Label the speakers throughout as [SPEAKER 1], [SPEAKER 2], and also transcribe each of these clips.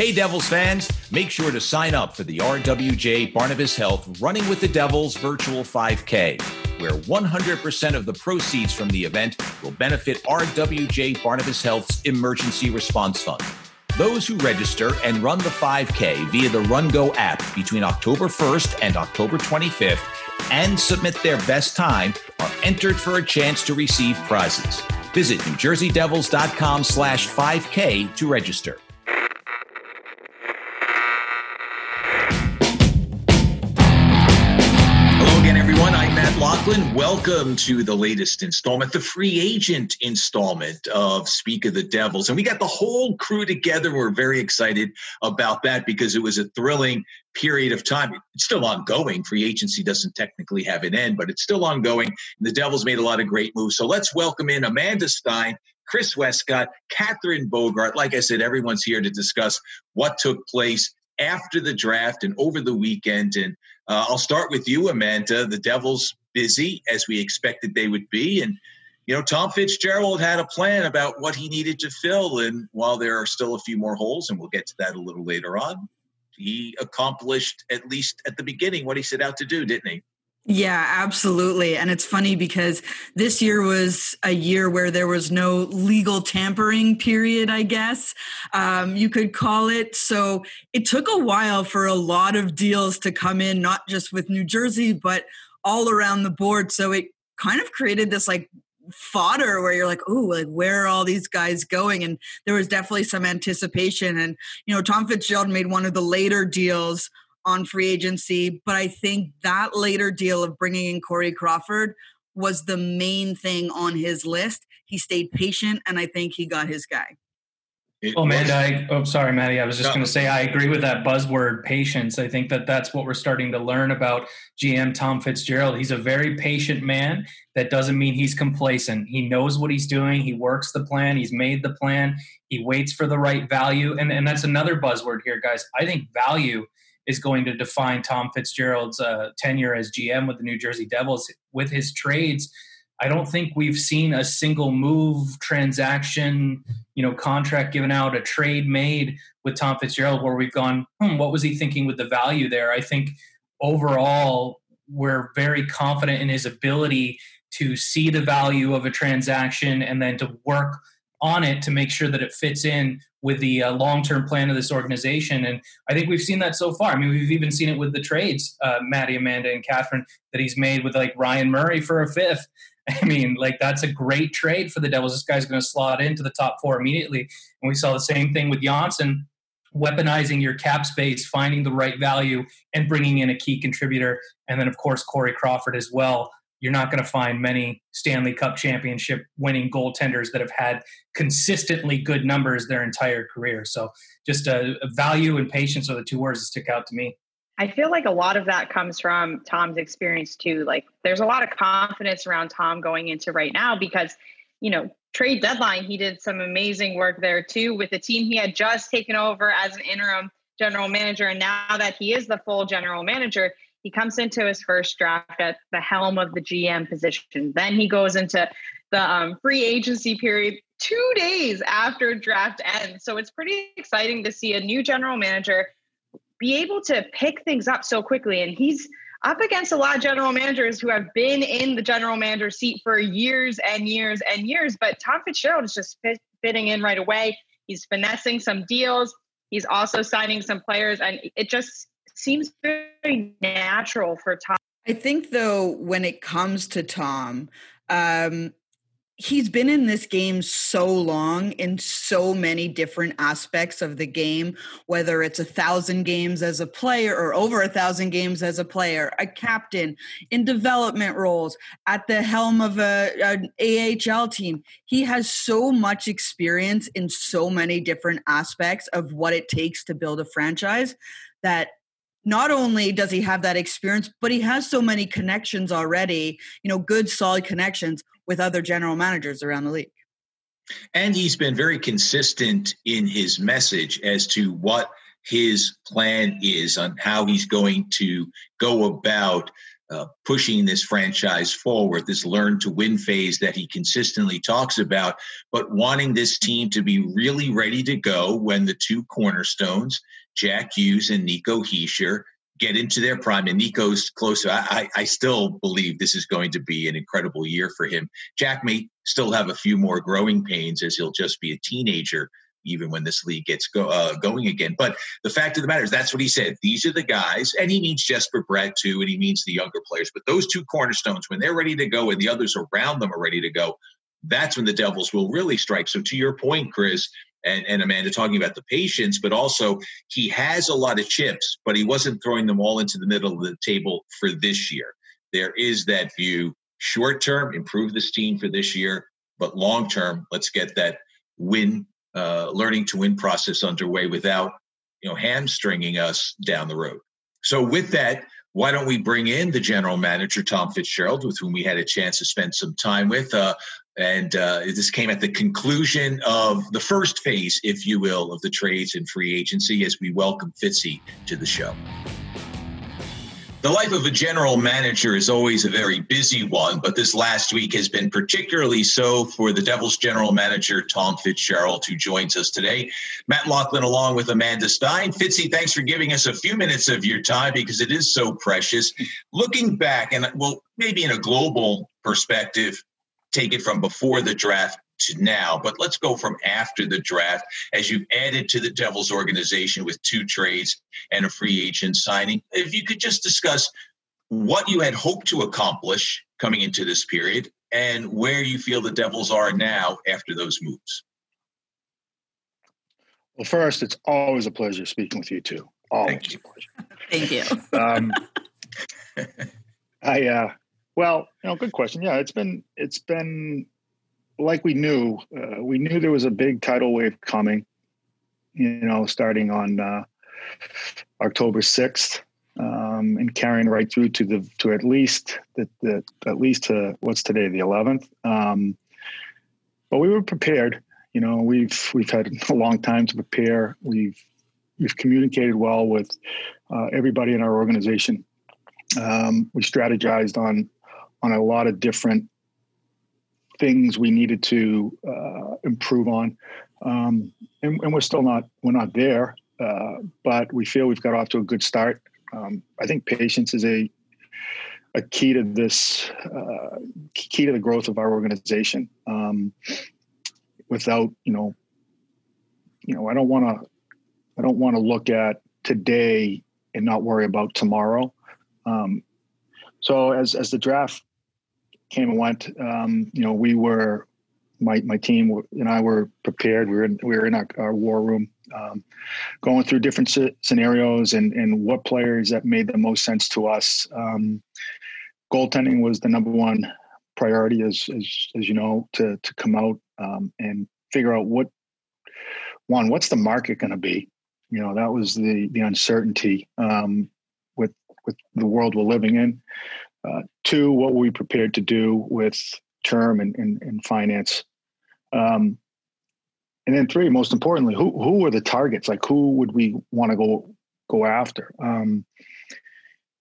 [SPEAKER 1] Hey, Devils fans, make sure to sign up for the RWJ Barnabas Health Running with the Devils virtual 5K, where 100% of the proceeds from the event will benefit RWJ Barnabas Health's Emergency Response Fund. Those who register and run the 5K via the RunGo app between October 1st and October 25th and submit their best time are entered for a chance to receive prizes. Visit NewJerseyDevils.com slash 5K to register. Loughlin, welcome to the latest installment, the free agent installment of Speak of the Devils. And we got the whole crew together. We're very excited about that because it was a thrilling period of time. It's still ongoing. Free agency doesn't technically have an end, but it's still ongoing. And the Devils made a lot of great moves. So let's welcome in Amanda Stein, Chris Westcott, Catherine Bogart. Like I said, everyone's here to discuss what took place after the draft and over the weekend. And uh, I'll start with you, Amanda. The Devils busy as we expected they would be. And, you know, Tom Fitzgerald had a plan about what he needed to fill. And while there are still a few more holes, and we'll get to that a little later on, he accomplished, at least at the beginning, what he set out to do, didn't he?
[SPEAKER 2] Yeah, absolutely. And it's funny because this year was a year where there was no legal tampering period, I guess um, you could call it. So it took a while for a lot of deals to come in, not just with New Jersey, but all around the board. So it kind of created this like fodder where you're like, oh, like where are all these guys going? And there was definitely some anticipation. And, you know, Tom Fitzgerald made one of the later deals on free agency, but I think that later deal of bringing in Corey Crawford was the main thing on his list. He stayed patient, and I think he got his guy.
[SPEAKER 3] It oh, Amanda, I, oh, sorry, Maddie. I was just no. going to say I agree with that buzzword, patience. I think that that's what we're starting to learn about GM Tom Fitzgerald. He's a very patient man. That doesn't mean he's complacent. He knows what he's doing. He works the plan. He's made the plan. He waits for the right value. And, and that's another buzzword here, guys. I think value is going to define Tom Fitzgerald's uh, tenure as GM with the New Jersey Devils. With his trades, I don't think we've seen a single move, transaction, you know, contract given out, a trade made with Tom Fitzgerald where we've gone, hmm, what was he thinking with the value there? I think overall we're very confident in his ability to see the value of a transaction and then to work on it to make sure that it fits in with the uh, long-term plan of this organization. And I think we've seen that so far. I mean, we've even seen it with the trades, uh, Maddie, Amanda, and Catherine, that he's made with like Ryan Murray for a fifth. I mean, like that's a great trade for the Devils. This guy's going to slot into the top four immediately. And we saw the same thing with Johnsson, weaponizing your cap space, finding the right value, and bringing in a key contributor. And then, of course, Corey Crawford as well. You're not going to find many Stanley Cup championship winning goaltenders that have had consistently good numbers their entire career. So, just a, a value and patience are the two words that stick out to me.
[SPEAKER 4] I feel like a lot of that comes from Tom's experience too. Like there's a lot of confidence around Tom going into right now because, you know, trade deadline, he did some amazing work there too with the team he had just taken over as an interim general manager. And now that he is the full general manager, he comes into his first draft at the helm of the GM position. Then he goes into the um, free agency period two days after draft ends. So it's pretty exciting to see a new general manager be able to pick things up so quickly. And he's up against a lot of general managers who have been in the general manager seat for years and years and years. But Tom Fitzgerald is just fit, fitting in right away. He's finessing some deals. He's also signing some players, and it just seems very natural for Tom.
[SPEAKER 2] I think, though, when it comes to Tom, um, he's been in this game so long in so many different aspects of the game whether it's a thousand games as a player or over a thousand games as a player a captain in development roles at the helm of a, an ahl team. He has so much experience in so many different aspects of what it takes to build a franchise that not only does he have that experience, but he has so many connections already, you know, good, solid connections with other general managers around the league.
[SPEAKER 1] And he's been very consistent in his message as to what his plan is on how he's going to go about uh, pushing this franchise forward, this learn to win phase that he consistently talks about, but wanting this team to be really ready to go when the two cornerstones, Jack Hughes and Nico Hischier, get into their prime. And Nico's closer. I, I, still believe this is going to be an incredible year for him. Jack may still have a few more growing pains as he'll just be a teenager even when this league gets go, uh, going again. But the fact of the matter is, that's what he said. These are the guys, and he means Jesper Bratt too, and he means the younger players. But those two cornerstones, when they're ready to go and the others around them are ready to go, that's when the Devils will really strike. So to your point, Chris, and, and Amanda talking about the patience, but also he has a lot of chips, but he wasn't throwing them all into the middle of the table for this year. There is that view short term, improve this team for this year, but long term, let's get that win, uh, learning to win process underway without you know hamstringing us down the road. So with that, why don't we bring in the general manager Tom Fitzgerald, with whom we had a chance to spend some time with? Uh, and uh, this came at the conclusion of the first phase, if you will, of the trades and free agency as we welcome Fitzy to the show. The life of a general manager is always a very busy one, but this last week has been particularly so for the Devils general manager, Tom Fitzgerald, who joins us today. Matt Loughlin, along with Amanda Stein. Fitzy, thanks for giving us a few minutes of your time because it is so precious. Looking back, and well, maybe in a global perspective, take it from before the draft to now, but let's go from after the draft as you've added to the Devils organization with two trades and a free agent signing. If you could just discuss what you had hoped to accomplish coming into this period and where you feel the Devils are now after those moves.
[SPEAKER 5] Well, first, it's always a pleasure speaking with you too. Always
[SPEAKER 2] Thank you. Thank you.
[SPEAKER 5] um, I uh, well, you know, good question. Yeah, it's been it's been like we knew. Uh, we knew there was a big tidal wave coming. You know, starting on uh, October sixth, um, and carrying right through to the to at least the, the at least to what's today the eleventh. Um, but we were prepared. You know, we've we've had a long time to prepare. We've we've communicated well with uh, everybody in our organization. Um, we strategized on on a lot of different things we needed to uh, improve on, um, and, and, we're still not we're not there, uh, but we feel we've got off to a good start. Um, I think patience is a a key to this uh, key to the growth of our organization. Um, without you know, you know, I don't want to I don't want to look at today and not worry about tomorrow. Um, so as as the draft came and went. Um, you know, we were my my team and I were prepared. We were in, we were in our, our war room, um, going through different scenarios and and what players that made the most sense to us. Um, goaltending was the number one priority, as as as you know, to to come out um, and figure out what one what's the market going to be. You know, that was the the uncertainty um, with with the world we're living in. Uh, two, what were we prepared to do with term and, and, and finance? Um, and then three, most importantly, who who were the targets? Like who would we want to go go after? Um,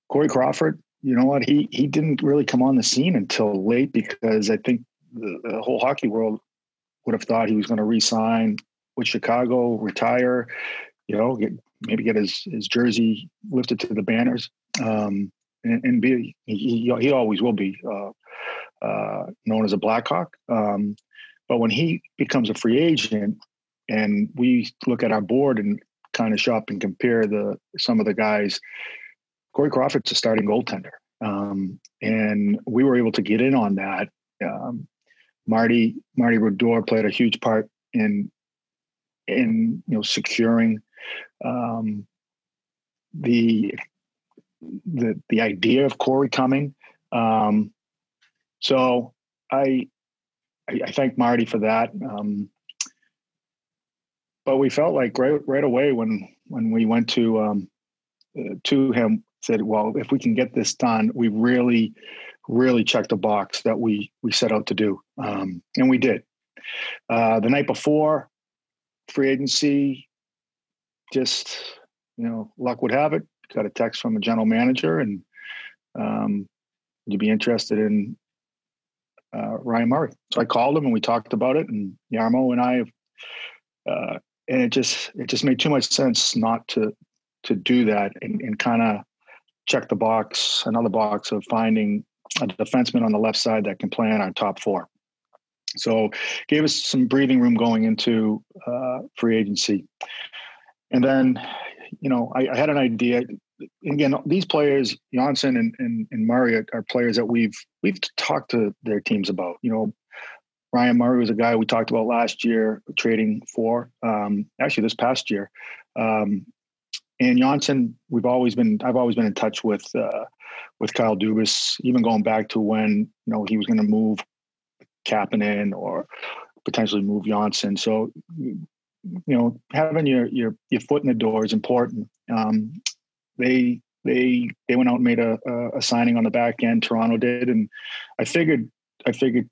[SPEAKER 5] Corey Crawford, you know what? He he didn't really come on the scene until late because I think the, the whole hockey world would have thought he was going to resign with Chicago, retire, you know, get maybe get his his jersey lifted to the banners. Um, and, and be he, he always will be uh, uh, known as a Blackhawk. Um, but when he becomes a free agent, and we look at our board and kind of shop and compare the some of the guys, Corey Crawford's a starting goaltender, um, and we were able to get in on that. Um, Marty Marty Brodeur played a huge part in in you know securing um, the the the idea of Corey coming. Um, so I, I, I thank Marty for that. Um, but we felt like right right away when when we went to um, uh, to him said, well, if we can get this done, we really really checked the box that we we set out to do, um, and we did. Uh, the night before free agency, just you know, luck would have it got a text from the general manager and um, would be interested in uh, Ryan Murray? So I called him and we talked about it, and Jarmo and I, uh, and it just it just made too much sense not to to do that and, and kind of check the box, another box of finding a defenseman on the left side that can play in our top four. So gave us some breathing room going into uh, free agency. And then, you know, I, I, had an idea. Again, these players, Johnsson and, and, and Murray, are, players that we've we've talked to their teams about. You know, Ryan Murray was a guy we talked about last year trading for. Um, actually, this past year, um, and Johnsson, we've always been I've always been in touch with uh, with Kyle Dubas, even going back to when you know he was going to move Kapanen or potentially move Janssen. So you know having your your your foot in the door is important. Um, they they they went out and made a, a signing on the back end. Toronto did, and I figured I figured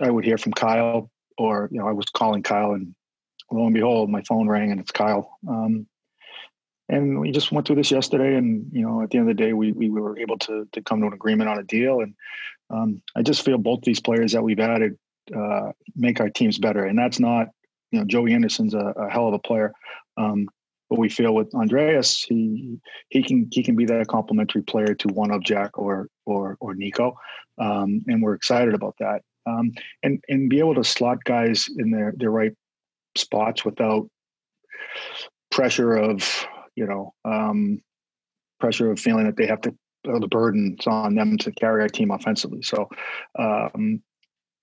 [SPEAKER 5] I would hear from Kyle, or you know I was calling Kyle, and lo and behold, my phone rang and it's Kyle. Um, and we just went through this yesterday and you know at the end of the day we, we were able to, to come to an agreement on a deal and um, i just feel both these players that we've added uh, make our teams better and that's not you know joey anderson's a, a hell of a player. Um, but we feel with andreas he he can he can be that complementary player to one of jack or or or nico. Um, and we're excited about that. Um, and and be able to slot guys in their their right spots without pressure of you know, um, pressure of feeling that they have to, uh, the burden's on them to carry our team offensively. So, um,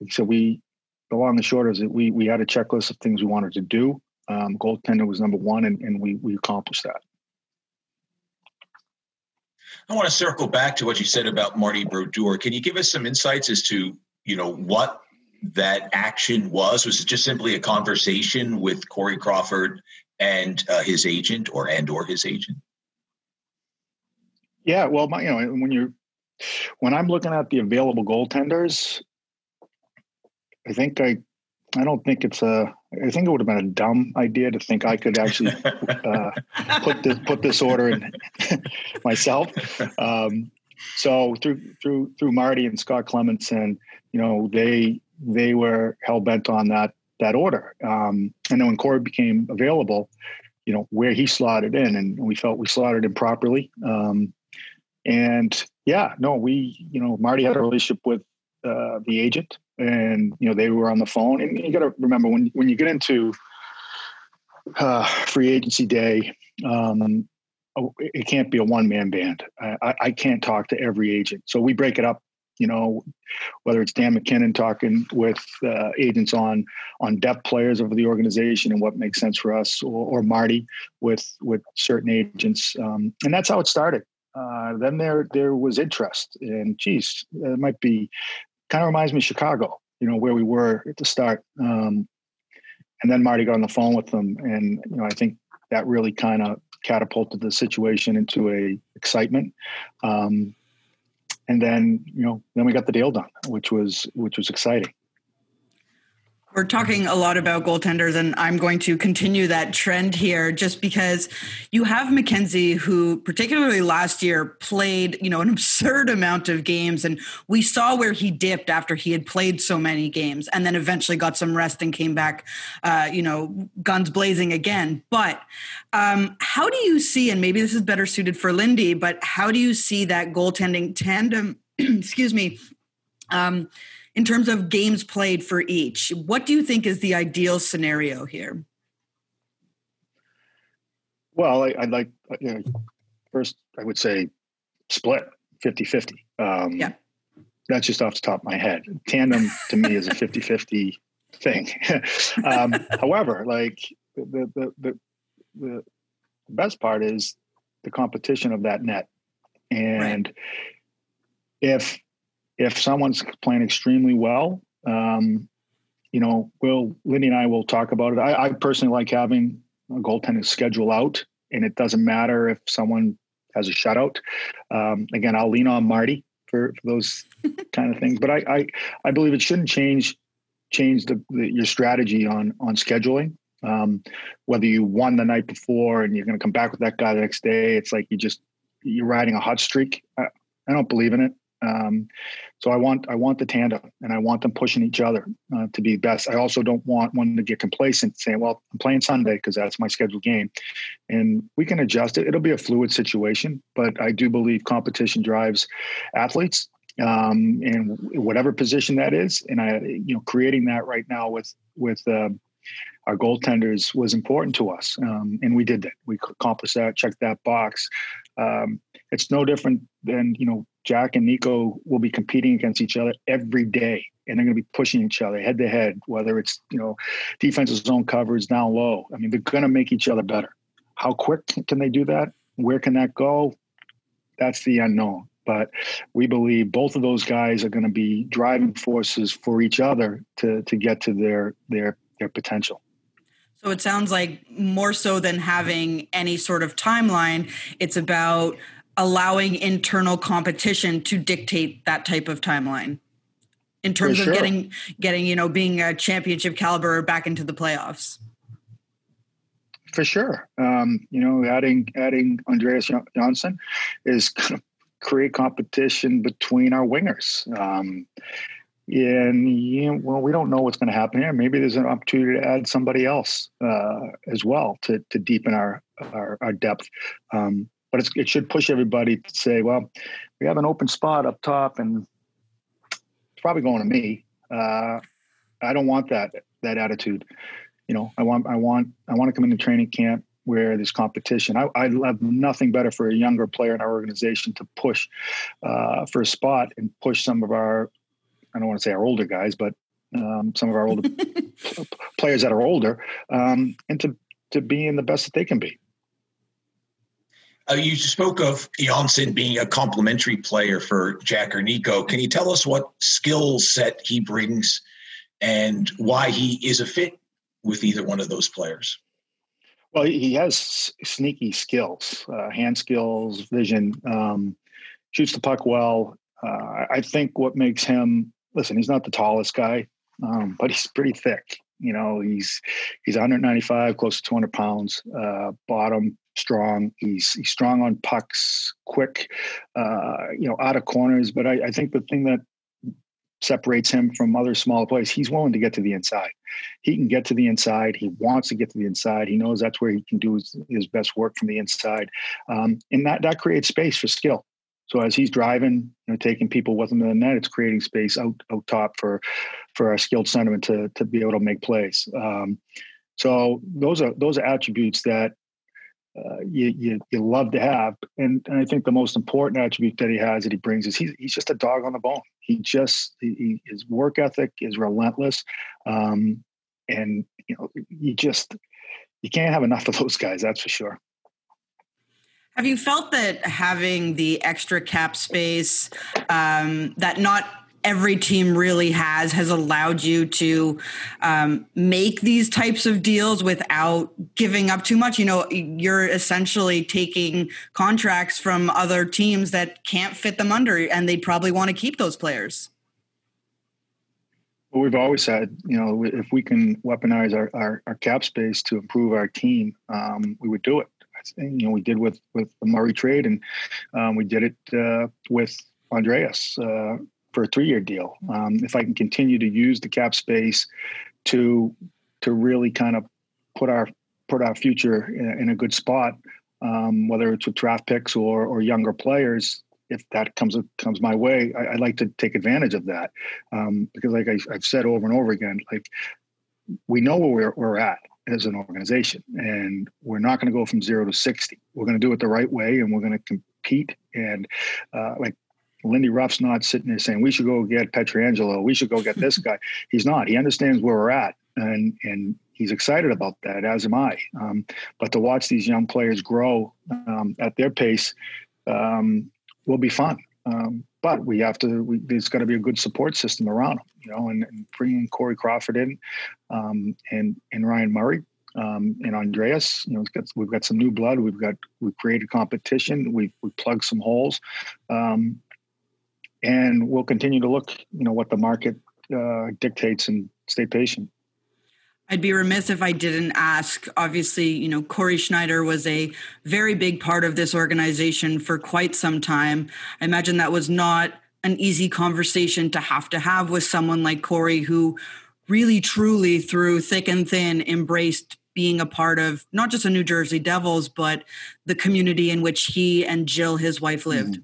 [SPEAKER 5] so we, the long and short is that we, we had a checklist of things we wanted to do. Um, goaltender was number one, and, and we, we accomplished that.
[SPEAKER 1] I want to circle back to what you said about Marty Brodeur. Can you give us some insights as to, you know, what that action was? Was it just simply a conversation with Corey Crawford and uh, his agent or and or his agent?
[SPEAKER 5] Yeah, well, my, you know, when you're when I'm looking at the available goaltenders, I think I I don't think it's a I think it would have been a dumb idea to think I could actually uh, put this put this order in myself. Um, so through through through Marty and Scott Clemmensen, you know, they they were hell bent on that that order. Um, and then when Corey became available, you know, where he slotted in, and we felt we slotted him properly. Um, and yeah, no, we, you know, Marty had a relationship with uh, the agent, and you know, they were on the phone. And you got to remember when when you get into uh, free agency day, um, oh, it can't be a one man band. I, I, can't talk to every agent, so we break it up you know, whether it's Dan MacKinnon talking with uh, agents on on depth players of the organization and what makes sense for us, or, or Marty with with certain agents, um, and that's how it started. Uh, then there there was interest, and geez, it might be kind of reminds me of Chicago, you know, where we were at the start. Um, and then Marty got on the phone with them, and you know, I think that really kind of catapulted the situation into a excitement. Um, and then you know then we got the deal done which was which was exciting
[SPEAKER 2] we're talking a lot about goaltenders, and I'm going to continue that trend here just because you have Mackenzie, who, particularly last year, played, you know, an absurd amount of games. And we saw where he dipped after he had played so many games and then eventually got some rest and came back, uh, you know, guns blazing again. But um, how do you see, and maybe this is better suited for Lindy, but how do you see that goaltending tandem, excuse me, um, in terms of games played for each. What do you think is the ideal scenario here?
[SPEAKER 5] Well, I, would like, you know, first, I would say split 50 50. Um, yeah. That's just off the top of my head. Tandem to me is a 50 50 thing. um, however, like the, the, the, the, best part is the competition of that net. And right. if if someone's playing extremely well, um, you know, we'll Lindy and I will talk about it. I, I personally like having a goaltending schedule out, and it doesn't matter if someone has a shutout. Um, again, I'll lean on Marty for, for those kind of things, but I, I, I believe it shouldn't change change the, the your strategy on on scheduling. Um, whether you won the night before and you're going to come back with that guy the next day, it's like you just you're riding a hot streak. I, I don't believe in it. Um, so I want I want the tandem, and I want them pushing each other uh, to be best. I also don't want one to get complacent, saying, "Well, I'm playing Sunday because that's my scheduled game," and we can adjust it. It'll be a fluid situation, but I do believe competition drives athletes, um, whatever position that is. And I, you know, creating that right now with with uh, our goaltenders was important to us, um, and we did that. We accomplished that, checked that box. Um, it's no different than you know Jack and Nico will be competing against each other every day, and they're going to be pushing each other head to head. Whether it's you know defensive zone coverage down low, I mean they're going to make each other better. How quick can they do that? Where can that go? That's the unknown. But we believe both of those guys are going to be driving forces for each other to to get to their their their potential.
[SPEAKER 2] So it sounds like more so than having any sort of timeline, it's about allowing internal competition to dictate that type of timeline in terms sure. of getting getting you know being a championship caliber back into the playoffs
[SPEAKER 5] for sure um, you know adding adding andreas johnsson is going to create competition between our wingers um, and you know, well, we don't know what's going to happen here. Maybe there's an opportunity to add somebody else uh, as well to to deepen our our, our depth. Um, but it should push everybody to say, well, we have an open spot up top, and it's probably going to me. Uh, I don't want that that attitude. You know, I want I want I want to come into training camp where there's competition. I, I have nothing better for a younger player in our organization to push uh, for a spot and push some of our I don't want to say our older guys, but um, some of our older players that are older um, into to being the best that they can be.
[SPEAKER 1] Uh, you spoke of Johnsson being a complementary player for Jack or Nico. Can you tell us what skill set he brings and why he is a fit with either one of those players?
[SPEAKER 5] Well, he has sneaky skills, uh, hand skills, vision, um, shoots the puck well. Uh, I think what makes him listen, he's not the tallest guy, um, but he's pretty thick. You know, he's he's 195, close to 200 pounds, uh, bottom strong. He's he's strong on pucks, quick, uh, you know, out of corners. But I, I think the thing that separates him from other smaller players. He's willing to get to the inside. He can get to the inside. He wants to get to the inside. He knows that's where he can do his, his best work from the inside, um, and that that creates space for skill. So as he's driving, you know, taking people with him in the net, it's creating space out out top for for our skilled centerman to to be able to make plays. Um, so those are those are attributes that uh, you, you you love to have, and, and I think the most important attribute that he has that he brings is he's he's just a dog on the bone. He just he, his work ethic is relentless, um, and you know you just you can't have enough of those guys. That's for sure.
[SPEAKER 2] Have you felt that having the extra cap space um, that not every team really has has allowed you to um, make these types of deals without giving up too much? You know, you're essentially taking contracts from other teams that can't fit them under, and they probably want to keep those players.
[SPEAKER 5] Well, we've always said, you know, if we can weaponize our, our, our cap space to improve our team, um, we would do it you know we did with with the Murray trade, and um, we did it uh, with Andreas uh, for a three year deal. Um, if I can continue to use the cap space to to really kind of put our put our future in, in a good spot, um, whether it's with draft picks or or younger players, if that comes comes my way, I, I like to take advantage of that um, because, like I, have said over and over again, like we know where we're, we're at as an organization. And we're not going to go from zero to 60. We're going to do it the right way and we're going to compete. And uh, like Lindy Ruff's not sitting there saying, we should go get Pietrangelo, we should go get this guy. He's not. He understands where we're at. And, and he's excited about that, as am I. Um, but to watch these young players grow um, at their pace um, will be fun. Um, but we have to. We, there's got to be a good support system around them, you know. And, and bringing Corey Crawford in, um, and and Ryan Murray, um, and Andreas. You know, got, we've got some new blood. We've got we've created competition. We've we plugged some holes, um, and we'll continue to look. You know what the market uh, dictates and stay patient.
[SPEAKER 2] I'd be remiss if I didn't ask. Obviously, you know, Cory Schneider was a very big part of this organization for quite some time. I imagine that was not an easy conversation to have to have with someone like Cory, who really truly, through thick and thin, embraced being a part of not just the New Jersey Devils, but the community in which he and Jill, his wife, lived. Mm-hmm.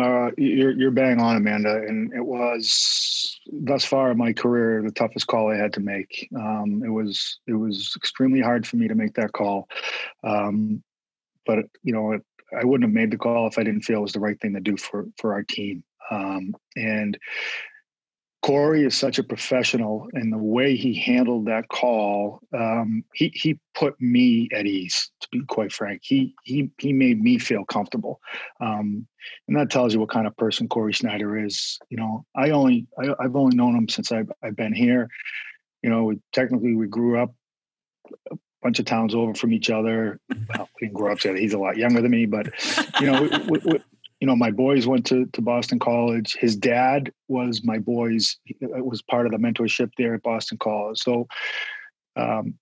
[SPEAKER 5] Uh, you're you're bang on, Amanda, and it was thus far in my career the toughest call I had to make. Um, it was it was extremely hard for me to make that call, um, but you know it, I wouldn't have made the call if I didn't feel it was the right thing to do for for our team. Um, and Cory is such a professional, and the way he handled that call, um, he he put me at ease. To be quite frank, he he he made me feel comfortable, um, and that tells you what kind of person Cory Schneider is. You know, I only I, have only known him since I've I've been here. You know, we, technically we grew up a bunch of towns over from each other. Well, we didn't grow up together. He's a lot younger than me, but you know, we, we, you know, my boys went to, to Boston College. His dad was my boys, it was part of the mentorship there at Boston College. So um,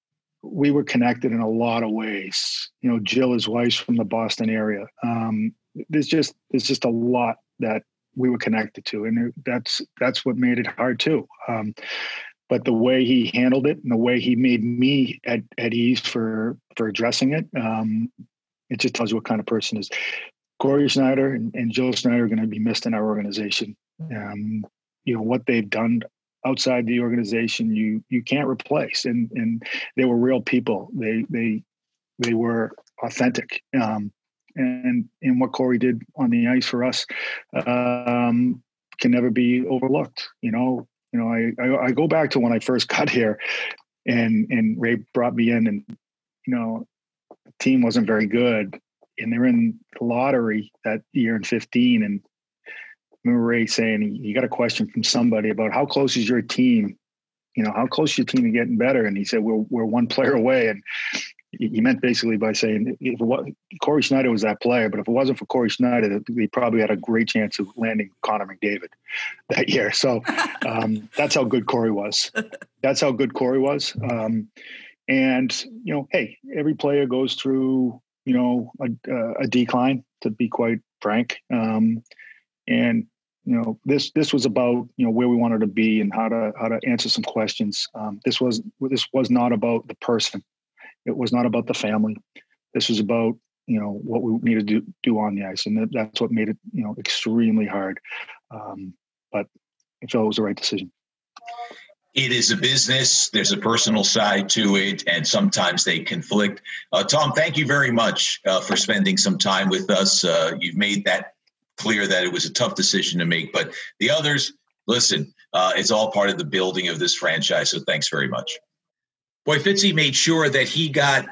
[SPEAKER 5] we were connected in a lot of ways. You know, Jill, his wife's from the Boston area. Um, there's just there's just a lot that we were connected to, and that's that's what made it hard too. Um, but the way he handled it and the way he made me at, at ease for for addressing it, um, it just tells you what kind of person is. Cory Schneider and, and Joe Schneider are going to be missed in our organization. Um, you know what they've done outside the organization, you you can't replace. And and they were real people. They they they were authentic. Um, and and what Cory did on the ice for us um, can never be overlooked. You know, you know, I, I I go back to when I first got here, and and Ray brought me in, and you know, the team wasn't very good, and they're in the lottery that year in 15 and I remember Ray saying he, got a question from somebody about how close is your team you know how close is your team to getting better and he said we're, we're one player away and he meant basically by saying if was, Cory Schneider was that player, but if it wasn't for Cory Schneider, he probably had a great chance of landing Connor McDavid that year. So um, that's how good Cory was. That's how good Cory was. Um, and you know, hey, every player goes through you know, a, a decline, to be quite frank. Um, and you know, this this was about you know where we wanted to be and how to how to answer some questions. Um, this was this was not about the person. It was not about the family. This was about you know what we needed to do, do on the ice, and that's what made it you know extremely hard. Um, but I felt it was the right decision
[SPEAKER 1] it is a business. There's a personal side to it, and sometimes they conflict. Uh, Tom, thank you very much uh, for spending some time with us. Uh, you've made that clear that it was a tough decision to make, but the others, listen, uh, it's all part of the building of this franchise. So thanks very much. Boy, Fitzy made sure that he got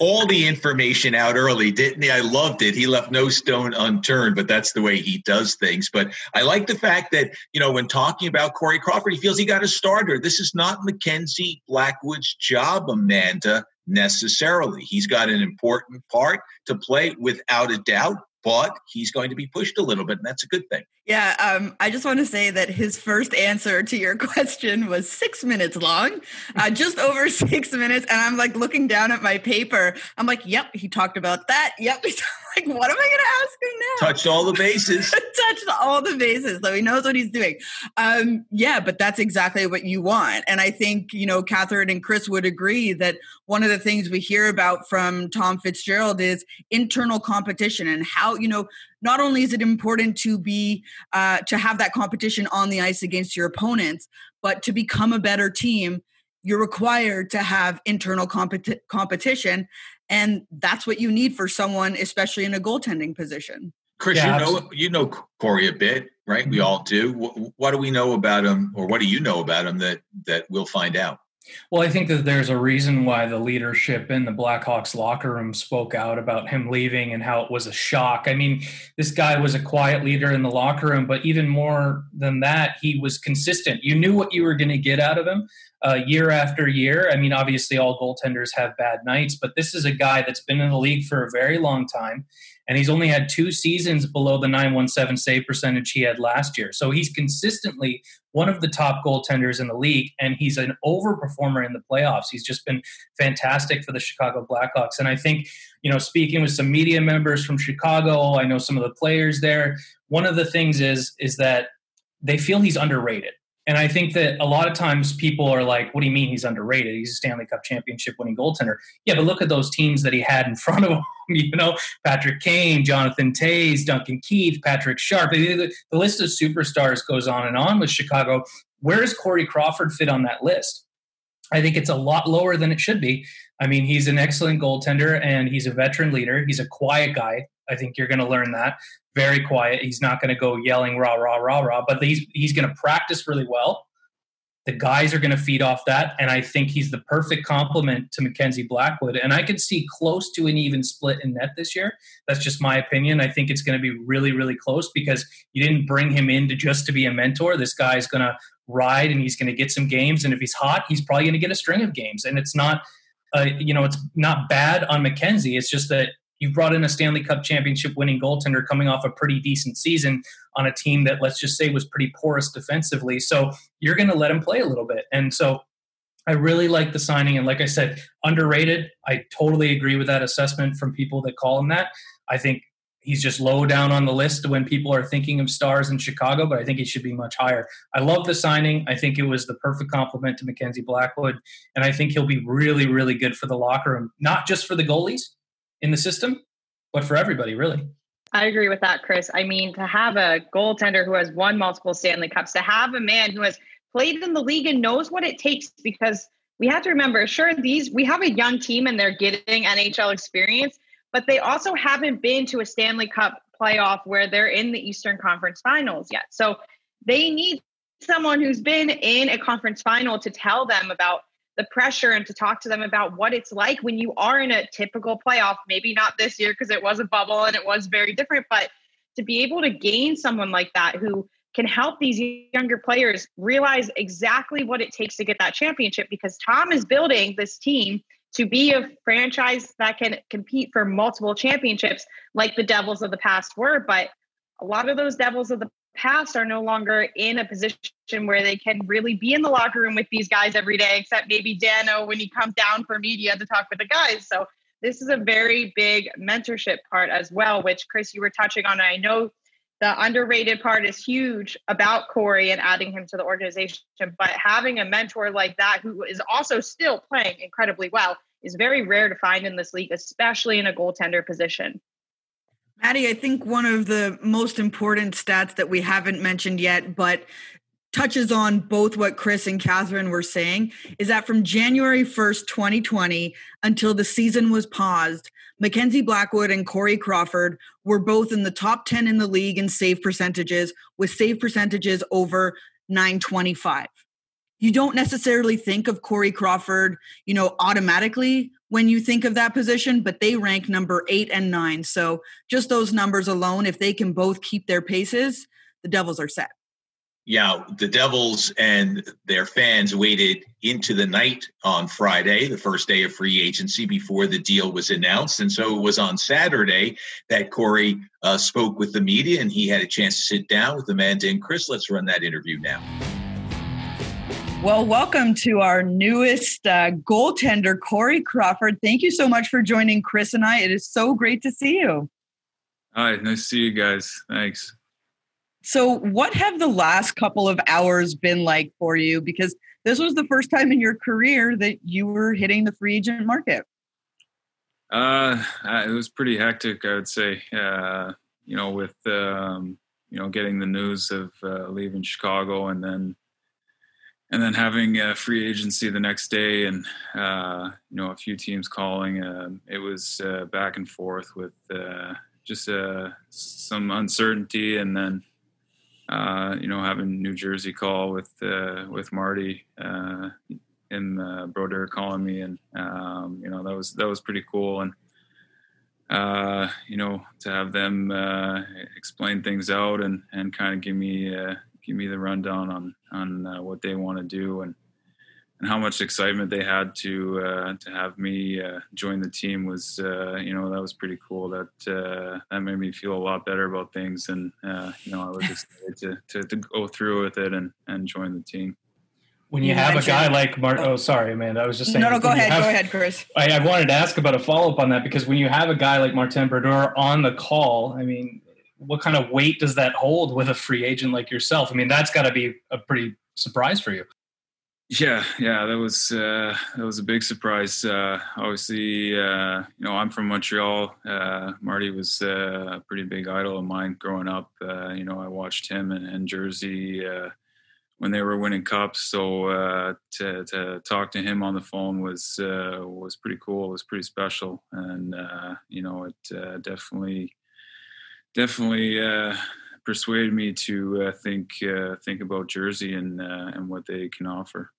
[SPEAKER 1] all the information out early, didn't he? I loved it. He left no stone unturned, but that's the way he does things. But I like the fact that, you know, when talking about Corey Crawford, he feels he got a starter. This is not Mackenzie Blackwood's job, Amanda, necessarily. He's got an important part to play without a doubt, but he's going to be pushed a little bit, and that's a good thing.
[SPEAKER 2] Yeah, um, I just want to say that his first answer to your question was six minutes long, uh, just over six minutes. And I'm like looking down at my paper. I'm like, yep, he talked about that. Yep. He's like, what am I going to ask him now?
[SPEAKER 1] Touched all the bases.
[SPEAKER 2] Touched all the bases. So he knows what he's doing. Um, yeah, but that's exactly what you want. And I think, you know, Catherine and Chris would agree that one of the things we hear about from Tom Fitzgerald is internal competition and how, you know, not only is it important to be uh, to have that competition on the ice against your opponents but to become a better team you're required to have internal competi- competition and that's what you need for someone especially in a goaltending position.
[SPEAKER 1] Chris yeah, you know you know corey a bit right? We mm-hmm. all do. What, what do we know about him or what do you know about him that that we'll find out
[SPEAKER 3] well, I think that there's a reason why the leadership in the Blackhawks locker room spoke out about him leaving and how it was a shock. I mean, this guy was a quiet leader in the locker room, but even more than that, he was consistent. You knew what you were going to get out of him. uh, year after year. I mean, obviously, all goaltenders have bad nights, but this is a guy that's been in the league for a very long time, and he's only had two seasons below the 917 save percentage he had last year. So he's consistently one of the top goaltenders in the league, and he's an overperformer in the playoffs. He's just been fantastic for the Chicago Blackhawks. And I think, you know, speaking with some media members from Chicago, I know some of the players there. One of the things is is that they feel he's underrated. And I think that a lot of times people are like, what do you mean he's underrated? He's a Stanley Cup championship winning goaltender. Yeah, but look at those teams that he had in front of him. You know, Patrick Kane, Jonathan Toews, Duncan Keith, Patrick Sharp. The list of superstars goes on and on with Chicago. Where does Corey Crawford fit on that list? I think it's a lot lower than it should be. I mean, he's an excellent goaltender and he's a veteran leader. He's a quiet guy. I think you're going to learn that. Very quiet. He's not going to go yelling rah rah rah rah, but he's he's going to practice really well. The guys are going to feed off that, and I think he's the perfect complement to Mackenzie Blackwood. And I could see close to an even split in net this year. That's just my opinion. I think it's going to be really, really close because you didn't bring him in to just to be a mentor. This guy's going to ride, and he's going to get some games. And if he's hot, he's probably going to get a string of games. And it's not, uh, you know, it's not bad on Mackenzie. It's just that you brought in a Stanley Cup championship winning goaltender coming off a pretty decent season on a team that, let's just say, was pretty porous defensively. So you're going to let him play a little bit. And so I really like the signing. And like I said, underrated. I totally agree with that assessment from people that call him that. I think he's just low down on the list when people are thinking of stars in Chicago, but I think he should be much higher. I love the signing. I think it was the perfect compliment to Mackenzie Blackwood. And I think he'll be really, really good for the locker room, not just for the goalies, in the system, but for everybody, really.
[SPEAKER 4] I agree with that, Chris. I mean, to have a goaltender who has won multiple Stanley Cups, to have a man who has played in the league and knows what it takes, because we have to remember, sure, these we have a young team and they're getting NHL experience, but they also haven't been to a Stanley Cup playoff where they're in the Eastern Conference Finals yet. So they need someone who's been in a conference final to tell them about the pressure and to talk to them about what it's like when you are in a typical playoff, maybe not this year because it was a bubble and it was very different, but to be able to gain someone like that who can help these younger players realize exactly what it takes to get that championship because Tom is building this team to be a franchise that can compete for multiple championships like the Devils of the past were. But a lot of those Devils of the past are no longer in a position where they can really be in the locker room with these guys every day, except maybe Dano when he comes down for media to talk with the guys. So this is a very big mentorship part as well, which Chris, you were touching on. I know the underrated part is huge about Corey and adding him to the organization, but having a mentor like that who is also still playing incredibly well is very rare to find in this league, especially in a goaltender position.
[SPEAKER 2] Maddie, I think one of the most important stats that we haven't mentioned yet, but touches on both what Chris and Catherine were saying, is that from January 1st, 2020, until the season was paused, Mackenzie Blackwood and Corey Crawford were both in the top 10 in the league in save percentages, with save percentages over 925 you don't necessarily think of Corey Crawford, you know, automatically when you think of that position, but they rank number eight and nine. So just those numbers alone, if they can both keep their paces, the Devils are set.
[SPEAKER 1] Yeah, the Devils and their fans waited into the night on Friday, the first day of free agency, before the deal was announced. And so it was on Saturday that Corey uh, spoke with the media and he had a chance to sit down with Amanda and Chris. Let's run that interview now.
[SPEAKER 2] Well, welcome to our newest uh, goaltender, Corey Crawford. Thank you so much for joining Chris and I. It is so great to see you.
[SPEAKER 6] Hi, nice to see you guys. Thanks.
[SPEAKER 2] So, what have the last couple of hours been like for you? Because this was the first time in your career that you were hitting the free agent market.
[SPEAKER 6] Uh, it was pretty hectic, I would say. Uh, you know, with um, you know getting the news of uh, leaving Chicago and then and then having a free agency the next day and uh, you know a few teams calling uh, it was uh, back and forth with uh, just uh, some uncertainty and then uh, you know having New Jersey call with with Marty and uh, Brodeur calling me and um, you know that was that was pretty cool. And you know to have them explain things out and and kind of give me give me the rundown on on uh, what they want to do and and how much excitement they had to uh, to have me uh, join the team was uh, you know that was pretty cool. That uh, that made me feel a lot better about things, and uh, you know I was excited to, to, to go through with it and and join the team.
[SPEAKER 3] When you, you have a guy like Mart, oh sorry, Amanda, I was just saying.
[SPEAKER 2] No, no, go ahead, have, go ahead, Chris.
[SPEAKER 3] I, I wanted to ask about a follow up on that because when you have a guy like Martin Brodeur on the call, I mean, what kind of weight does that hold with a free agent like yourself? I mean, that's got to be a pretty surprise for you.
[SPEAKER 6] Yeah, yeah, that was uh, that was a big surprise. Uh, obviously, uh, you know, I'm from Montreal. Uh, Marty was uh, a pretty big idol of mine growing up. Uh, you know, I watched him and, and Jersey when they were winning cups. So to to talk to him on the phone was was pretty cool. It was pretty special, and you know, it definitely definitely persuaded me to uh, think uh, think about Jersey and uh, and what they can offer.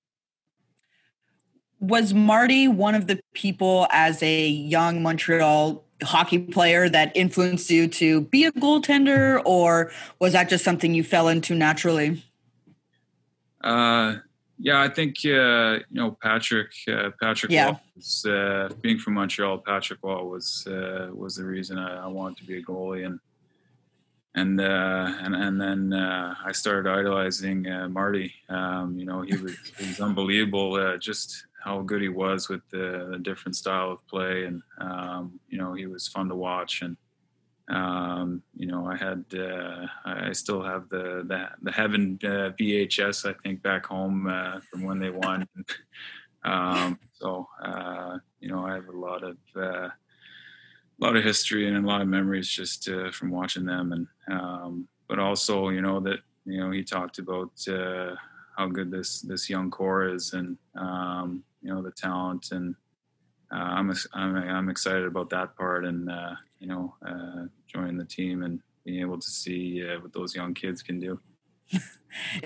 [SPEAKER 2] Was Marty one of the people as a young Montreal hockey player that influenced you to be a goaltender, or was that just something you fell into naturally?
[SPEAKER 6] Uh, yeah, I think uh, you know Patrick. Uh, Patrick yeah. Roy was, uh, being from Montreal. Patrick Roy was uh, was the reason I, I, wanted to be a goalie, and and uh, and and then uh, I started idolizing uh, Marty. Um, you know, he was he was unbelievable. Uh, just how good he was with the, the different style of play, and um, you know, he was fun to watch. And um, you know, I had uh, I still have the the, the Heaven uh, VHS I think back home from when they won. um, so you know, I have a lot of a lot of history and a lot of memories just uh, from watching them and um, but also you know that you know he talked about uh, how good this this young core is and um, you know the talent and uh, I'm, I'm I'm excited about that part and uh, you know uh, joining the team and being able to see uh, what those young kids can do.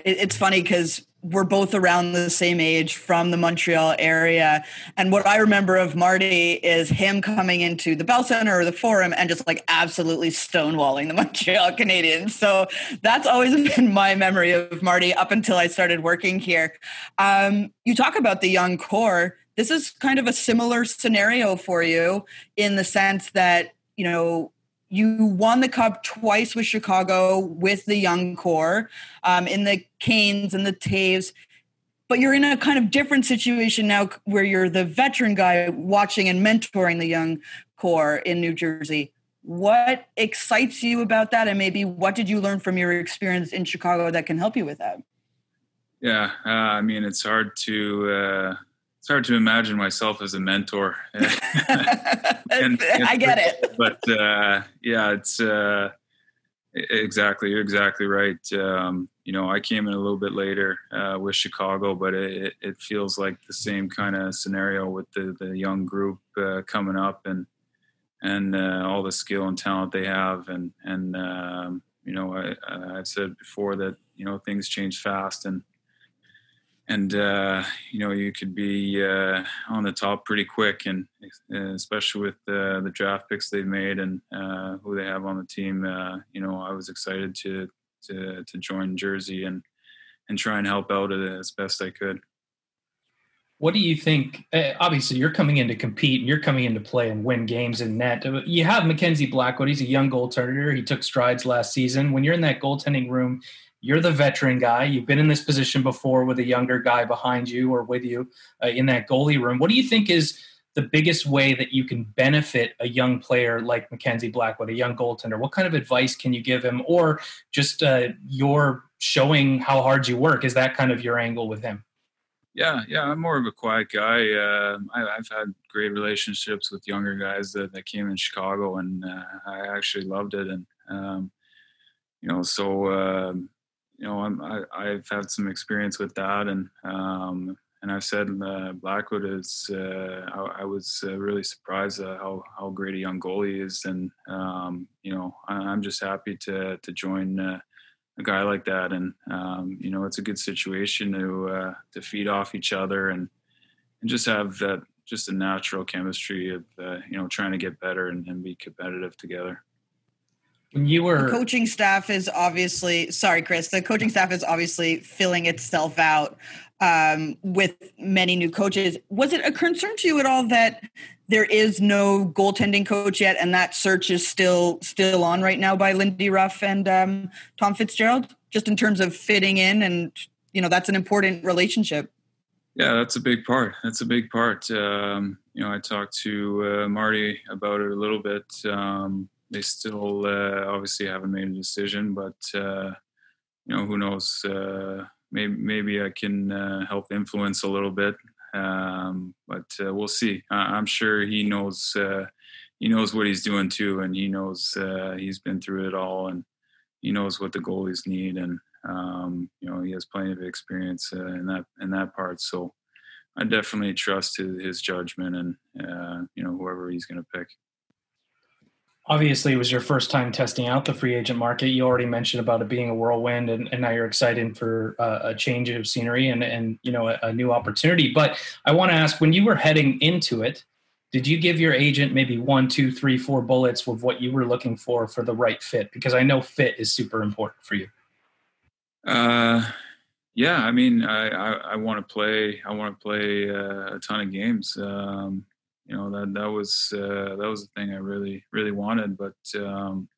[SPEAKER 2] It's funny because we're both around the same age from the Montreal area. And what I remember of Marty is him coming into the Bell Center or the Forum and just like absolutely stonewalling the Montreal Canadiens. So that's always been my memory of Marty up until I started working here. Um, you talk about the young core. This is kind of a similar scenario for you in the sense that, you know, you won the cup twice with Chicago with the young core um, in the Kanes and the Toews. But you're in a kind of different situation now where you're the veteran guy watching and mentoring the young core in New Jersey. What excites you about that? And maybe what did you learn from your experience in Chicago that can help you with that?
[SPEAKER 6] Yeah, uh, I mean, it's hard to. Uh it's hard to imagine myself as a mentor. and,
[SPEAKER 2] I get it.
[SPEAKER 6] But uh, yeah, it's uh, exactly you're exactly right. Um, you know, I came in a little bit later uh, with Chicago, but it, it, feels like the same kind of scenario with the, the young group uh, coming up and and uh, all the skill and talent they have, and and um, you know, I, I've said before that you know things change fast and and uh, you know you could be uh, on the top pretty quick, and uh, especially with the, the draft picks they've made and uh, who they have on the team. Uh, you know, I was excited to to to join Jersey and and try and help out as best I could.
[SPEAKER 3] What do you think? Uh, obviously, you're coming in to compete and you're coming in to play and win games in net. You have Mackenzie Blackwood. He's a young goaltender. He took strides last season. When you're in that goaltending room, you're the veteran guy. You've been in this position before with a younger guy behind you or with you uh, in that goalie room. What do you think is the biggest way that you can benefit a young player like Mackenzie Blackwood, a young goaltender? What kind of advice can you give him, or just uh, your showing how hard you work? Is that kind of your angle with him?
[SPEAKER 6] Yeah, yeah, I'm more of a quiet guy. Uh, I, have had great relationships with younger guys that, that came in Chicago, and uh, I actually loved it. And um, you know, so um, you know, I'm, I, have had some experience with that, and um, and I've said uh, Blackwood is. Uh, I, I, was uh, really surprised at how how great a young goalie is, and um, you know, I, am just happy to to join uh, a guy like that, and um, you know, it's a good situation to uh, to feed off each other and and just have that just a natural chemistry of uh, you know trying to get better and, and be competitive together.
[SPEAKER 3] When you were
[SPEAKER 2] the coaching staff is obviously sorry, Chris. The coaching staff is obviously filling itself out um, with many new coaches. Was it a concern to you at all that there is no goaltending coach yet, and that search is still still on right now by Lindy Ruff and um, Tom Fitzgerald? Just in terms of fitting in, and you know that's an important relationship.
[SPEAKER 6] Yeah, that's a big part. That's a big part. Um, you know, I talked to uh, Marty about it a little bit. Um, they still uh, obviously haven't made a decision, but uh, you know, who knows? Uh, maybe maybe I can uh, help influence a little bit, um, but uh, we'll see. I- am sure he knows he knows what he's doing too, and he knows he's been through it all, and he knows what the goalies need, and um, you know, he has plenty of experience uh, in that in that part. So I definitely trust his, his judgment and uh, you know whoever he's going to pick.
[SPEAKER 3] Obviously, it was your first time testing out the free agent market. You already mentioned about it being a whirlwind, and, and now you're excited for uh, a change of scenery and and you know a, a new opportunity. But I want to ask, when you were heading into it, did you give your agent maybe one, two, three, four bullets with what you were looking for for the right fit? Because I know fit is super important for you.
[SPEAKER 6] Uh, yeah, I mean, I, I, I want to play. I want to play uh, a ton of games. Um, you know that that was uh, that was the thing I really really wanted. But um,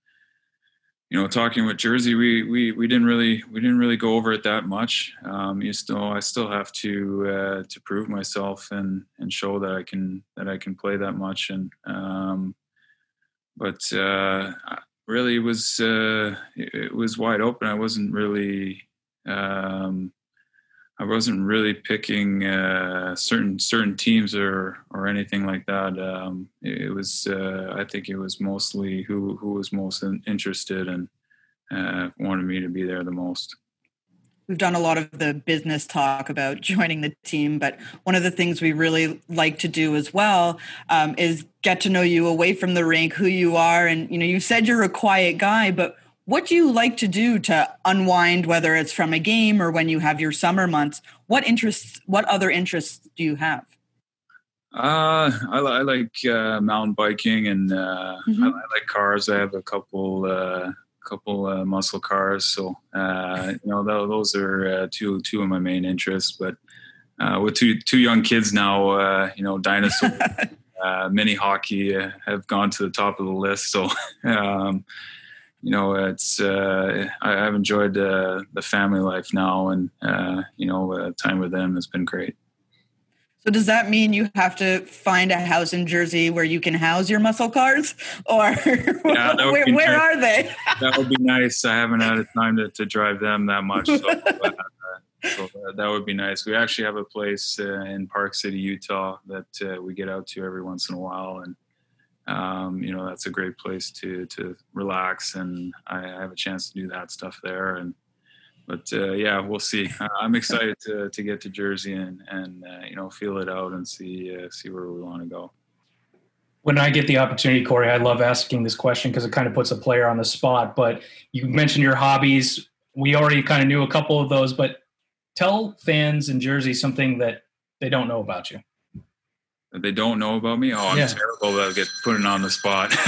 [SPEAKER 6] you know, talking with Jersey, we we we didn't really we didn't really go over it that much. Um, you still I still have to uh, to prove myself and and show that I can that I can play that much. And um, but uh, really was uh, it was wide open. I wasn't really um, I wasn't really picking uh, certain certain teams or or anything like that. Um, it, was uh, I think it was mostly who who was most interested and uh, wanted me to be there the most
[SPEAKER 2] we've done a lot of the business talk about joining the team, but one of the things we really like to do as well um, is get to know you away from the rink, who you are, and you know, you said you're a quiet guy, but what do you like to do to unwind, whether it's from a game or when you have your summer months? What interests? What other interests do you have?
[SPEAKER 6] Uh, I, I like uh, mountain biking and uh, mm-hmm. I, I, like cars. I have a couple uh, couple uh, muscle cars. So uh, you know those are uh, two two of my main interests. But uh, with two two young kids now, uh, you know dinosaur, uh, mini hockey have gone to the top of the list. So. Um, you know, it's I, have enjoyed the family life now, and you know, time with them has been great.
[SPEAKER 2] So does that mean you have to find a house in Jersey where you can house your muscle cars, or yeah, where, where nice. are they?
[SPEAKER 6] that would be nice. I haven't had time to, to drive them that much, so, uh, so uh, that would be nice. We actually have a place uh, in Park City, Utah, that uh, we get out to every once in a while, and um, you know that's a great place to to relax, and I, I have a chance to do that stuff there, and but uh, yeah, we'll see. I'm excited to to get to Jersey and and uh, you know feel it out and see uh, see where we want to go.
[SPEAKER 3] When I get the opportunity, Corey, I love asking this question because it kind of puts a player on the spot. But you mentioned your hobbies. We already kind of knew a couple of those, but tell fans in Jersey something that they don't know about you.
[SPEAKER 6] That they don't know about me? Oh, I'm yeah. terrible that I get put on the spot.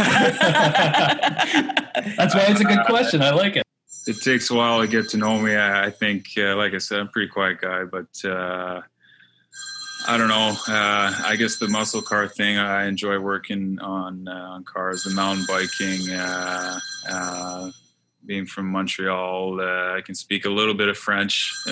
[SPEAKER 3] That's why it's a good question. I like it
[SPEAKER 6] it takes a while to get to know me. I, I think, uh, like I said, I'm a pretty quiet guy, but uh, I don't know. Uh, I guess the muscle car thing. I enjoy working on uh, on cars. The mountain biking. Uh, uh, being from Montreal, I can speak a little bit of French.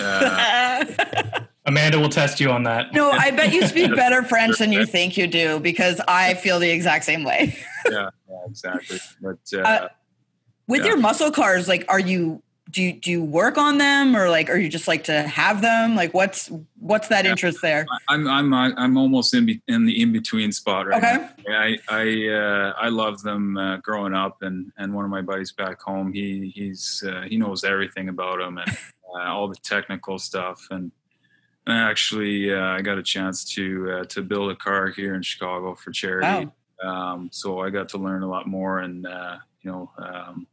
[SPEAKER 3] Amanda will test you on that.
[SPEAKER 2] No, I bet you speak better French than you think you do because I feel the exact same way.
[SPEAKER 6] yeah, yeah, exactly. But
[SPEAKER 2] with yeah. your muscle cars, like, are you do you do you work on them or like are you just like to have them like what's what's that yeah. interest there
[SPEAKER 6] i'm i'm i'm almost in, be, in the in between spot right okay now. i i uh, i love them uh, growing up and and one of my buddies back home he he's uh, he knows everything about them and uh, all the technical stuff and actually uh, i got a chance to uh, to build a car here in chicago for charity wow. um, so i got to learn a lot more and you know um,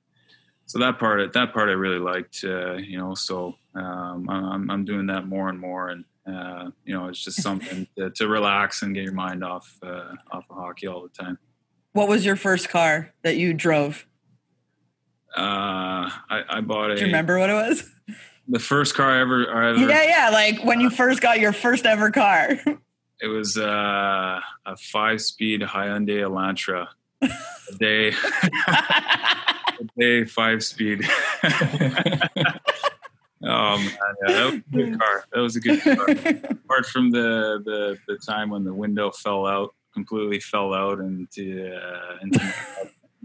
[SPEAKER 6] so that part that part I really liked, uh, you know. So um, I'm I'm doing that more and more, and uh, you know, it's just something to, to, relax and get your mind off uh, off of hockey all the time.
[SPEAKER 2] What was your first car that you drove?
[SPEAKER 6] Uh, I, I bought a.
[SPEAKER 2] Do you remember what it was?
[SPEAKER 6] The first car I ever, I ever.
[SPEAKER 2] Yeah, yeah. Like when you first got your first ever car.
[SPEAKER 6] It was uh, a five-speed Hyundai Elantra. day, day five-speed. Oh man, yeah, that was a good car. That was a good car. Apart from the, the the time when the window fell out, completely fell out into uh, into, my,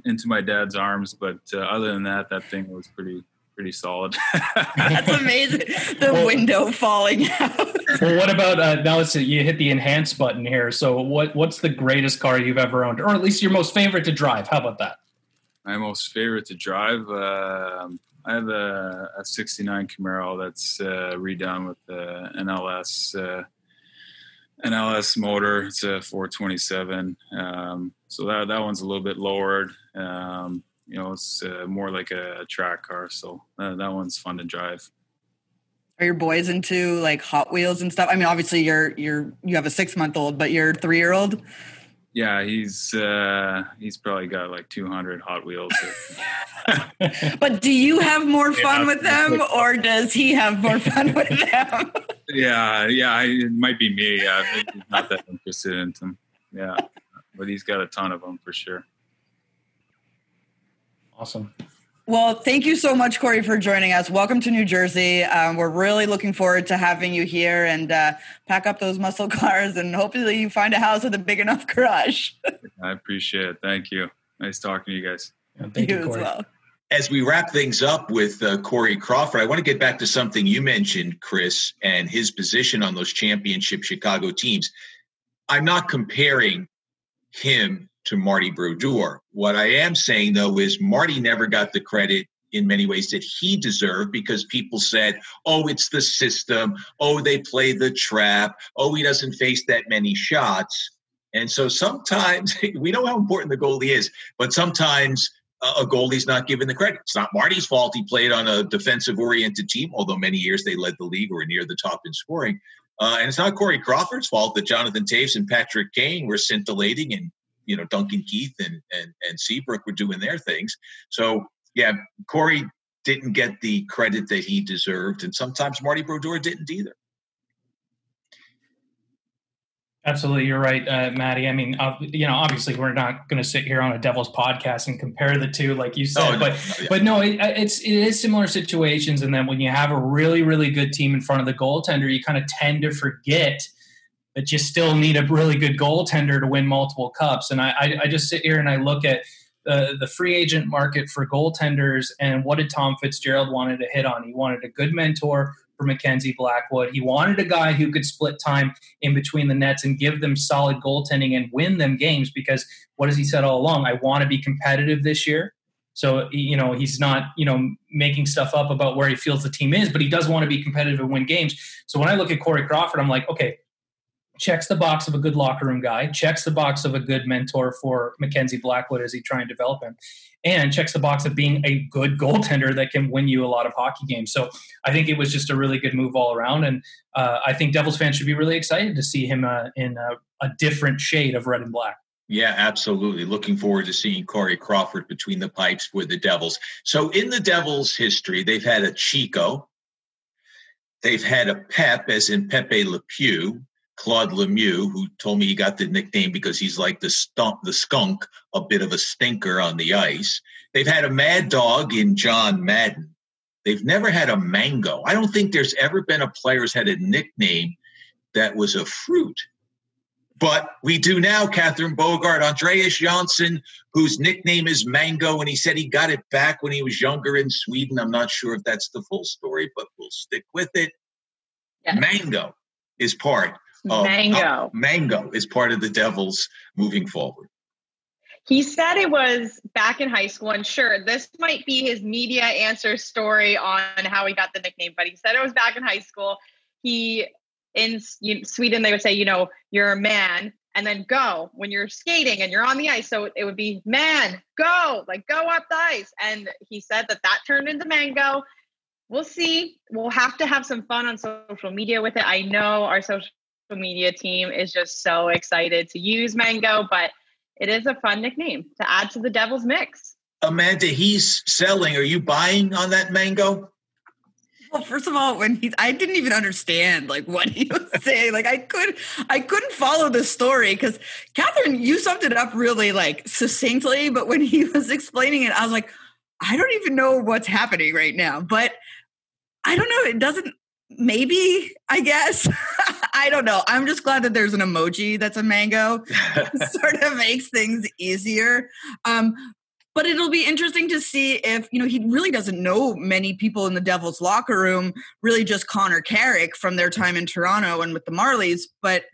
[SPEAKER 6] into my dad's arms, but uh, other than that, that thing was pretty pretty solid.
[SPEAKER 2] That's amazing. The well, window falling out.
[SPEAKER 3] well, what about uh, now? It's you hit the enhance button here. So, what what's the greatest car you've ever owned, or at least your most favorite to drive? How about that?
[SPEAKER 6] My most favorite to drive. Um, I have a, a 69 Camaro that's uh, redone with the NLS uh, NLS motor. It's a 427. Um, so that that one's a little bit lowered. Um, you know, it's uh, more like a track car. So that, that one's fun to drive.
[SPEAKER 2] Are your boys into like Hot Wheels and stuff? I mean, obviously you're you're you have a six month old, but your three year old.
[SPEAKER 6] Yeah, he's uh, he's probably got like 200 Hot Wheels.
[SPEAKER 2] but do you have more fun yeah, with them, or does he have more fun with them?
[SPEAKER 6] yeah, yeah, it might be me. Yeah, he's not that interested in them. Yeah, but he's got a ton of them for sure.
[SPEAKER 3] Awesome.
[SPEAKER 2] Well, thank you so much, Corey, for joining us. Welcome to New Jersey. Um, we're really looking forward to having you here and uh, pack up those muscle cars and hopefully you find a house with a big enough garage.
[SPEAKER 6] I appreciate it. Thank you. Nice talking to you guys.
[SPEAKER 3] Yeah, thank you, you Corey. As, well.
[SPEAKER 1] as we wrap things up with uh, Corey Crawford, I want to get back to something you mentioned, Chris, and his position on those championship Chicago teams. I'm not comparing him to Marty Brodeur. What I am saying though is Marty never got the credit in many ways that he deserved because people said, oh, it's the system. Oh, they play the trap. Oh, he doesn't face that many shots. And so sometimes we know how important the goalie is, but sometimes a goalie's not given the credit. It's not Marty's fault. He played on a defensive oriented team, although many years they led the league or near the top in scoring. Uh, and it's not Corey Crawford's fault that Jonathan Toews and Patrick Kane were scintillating and you know Duncan Keith and and and Seabrook were doing their things. So yeah, Corey didn't get the credit that he deserved, and sometimes Marty Brodeur didn't either.
[SPEAKER 3] Absolutely, you're right, uh, Maddie. I mean, uh, you know, obviously, we're not going to sit here on a Devils podcast and compare the two, like you said. Oh, but, no, yeah. but no, it, it's it is similar situations. And then when you have a really, really good team in front of the goaltender, you kind of tend to forget that you still need a really good goaltender to win multiple cups. And I, I, I just sit here and I look at the, the free agent market for goaltenders and what did Tom Fitzgerald wanted to hit on? He wanted a good mentor for Mackenzie Blackwood. He wanted a guy who could split time in between the nets and give them solid goaltending and win them games because what has he said all along? I want to be competitive this year. So, you know, he's not, you know, making stuff up about where he feels the team is, but he does want to be competitive and win games. So when I look at Corey Crawford, I'm like, okay, checks the box of a good locker room guy, checks the box of a good mentor for Mackenzie Blackwood as he try and develop him, and checks the box of being a good goaltender that can win you a lot of hockey games. So I think it was just a really good move all around, and uh, I think Devils fans should be really excited to see him uh, in a, a different shade of red and black.
[SPEAKER 1] Yeah, absolutely. Looking forward to seeing Corey Crawford between the pipes with the Devils. So, in the Devils' history, they've had a Chico, they've had a Pep, as in Pepe Le Pew, Claude Lemieux, who told me he got the nickname because he's like the stump, the skunk, a bit of a stinker on the ice. They've had a mad dog in John Madden. They've never had a mango. I don't think there's ever been a player's had a nickname that was a fruit. But we do now, Catherine Bogart, Andreas Johnsson, whose nickname is Mango, and he said he got it back when he was younger in Sweden. I'm not sure if that's the full story, but we'll stick with it. Yeah. Mango is part
[SPEAKER 4] mango. Uh,
[SPEAKER 1] mango is part of the Devils moving forward.
[SPEAKER 4] He said it was back in high school, and sure, this might be his media answer story on how he got the nickname, but he said it was back in high school. He in Sweden, they would say, you know, you're a man, and then go when you're skating and you're on the ice. So it would be man, go, like go up the ice. And he said that that turned into mango. We'll see. We'll have to have some fun on social media with it. I know our social media team is just so excited to use Mango, but it is a fun nickname to add to the Devils mix.
[SPEAKER 1] Amanda, he's selling. Are you buying on that mango?
[SPEAKER 2] Well, first of all, when he, I didn't even understand like what he was saying. Like I could, I couldn't follow the story because Catherine, you summed it up really like succinctly. But when he was explaining it, I was like, I don't even know what's happening right now. But I don't know. It doesn't. Maybe I guess I don't know. I'm just glad that there's an emoji that's a mango. sort of makes things easier. Um, but it'll be interesting to see if you know he really doesn't know many people in the Devils locker room, really just Connor Carrick from their time in Toronto and with the Marlies. But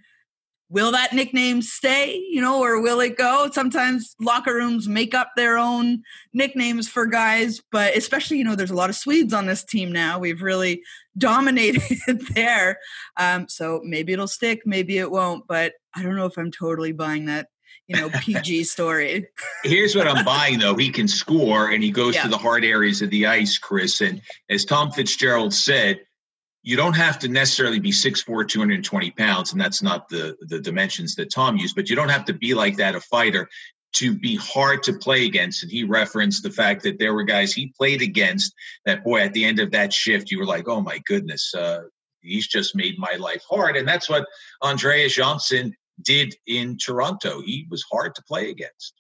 [SPEAKER 2] will that nickname stay, you know, or will it go? Sometimes locker rooms make up their own nicknames for guys, but especially, you know, there's a lot of Swedes on this team now. We've really dominated there. Um, so maybe it'll stick, maybe it won't, but I don't know if I'm totally buying that you know PG story.
[SPEAKER 1] Here's what I'm buying though: he can score, and he goes yeah. to the hard areas of the ice, Chris. And as Tom Fitzgerald said, you don't have to necessarily be 6'4", 220 pounds, and that's not the the dimensions that Tom used. But you don't have to be like that a fighter to be hard to play against. And he referenced the fact that there were guys he played against that boy at the end of that shift, you were like, oh my goodness, uh, he's just made my life hard. And that's what Andreas Johnsson did in Toronto. He was hard to play against.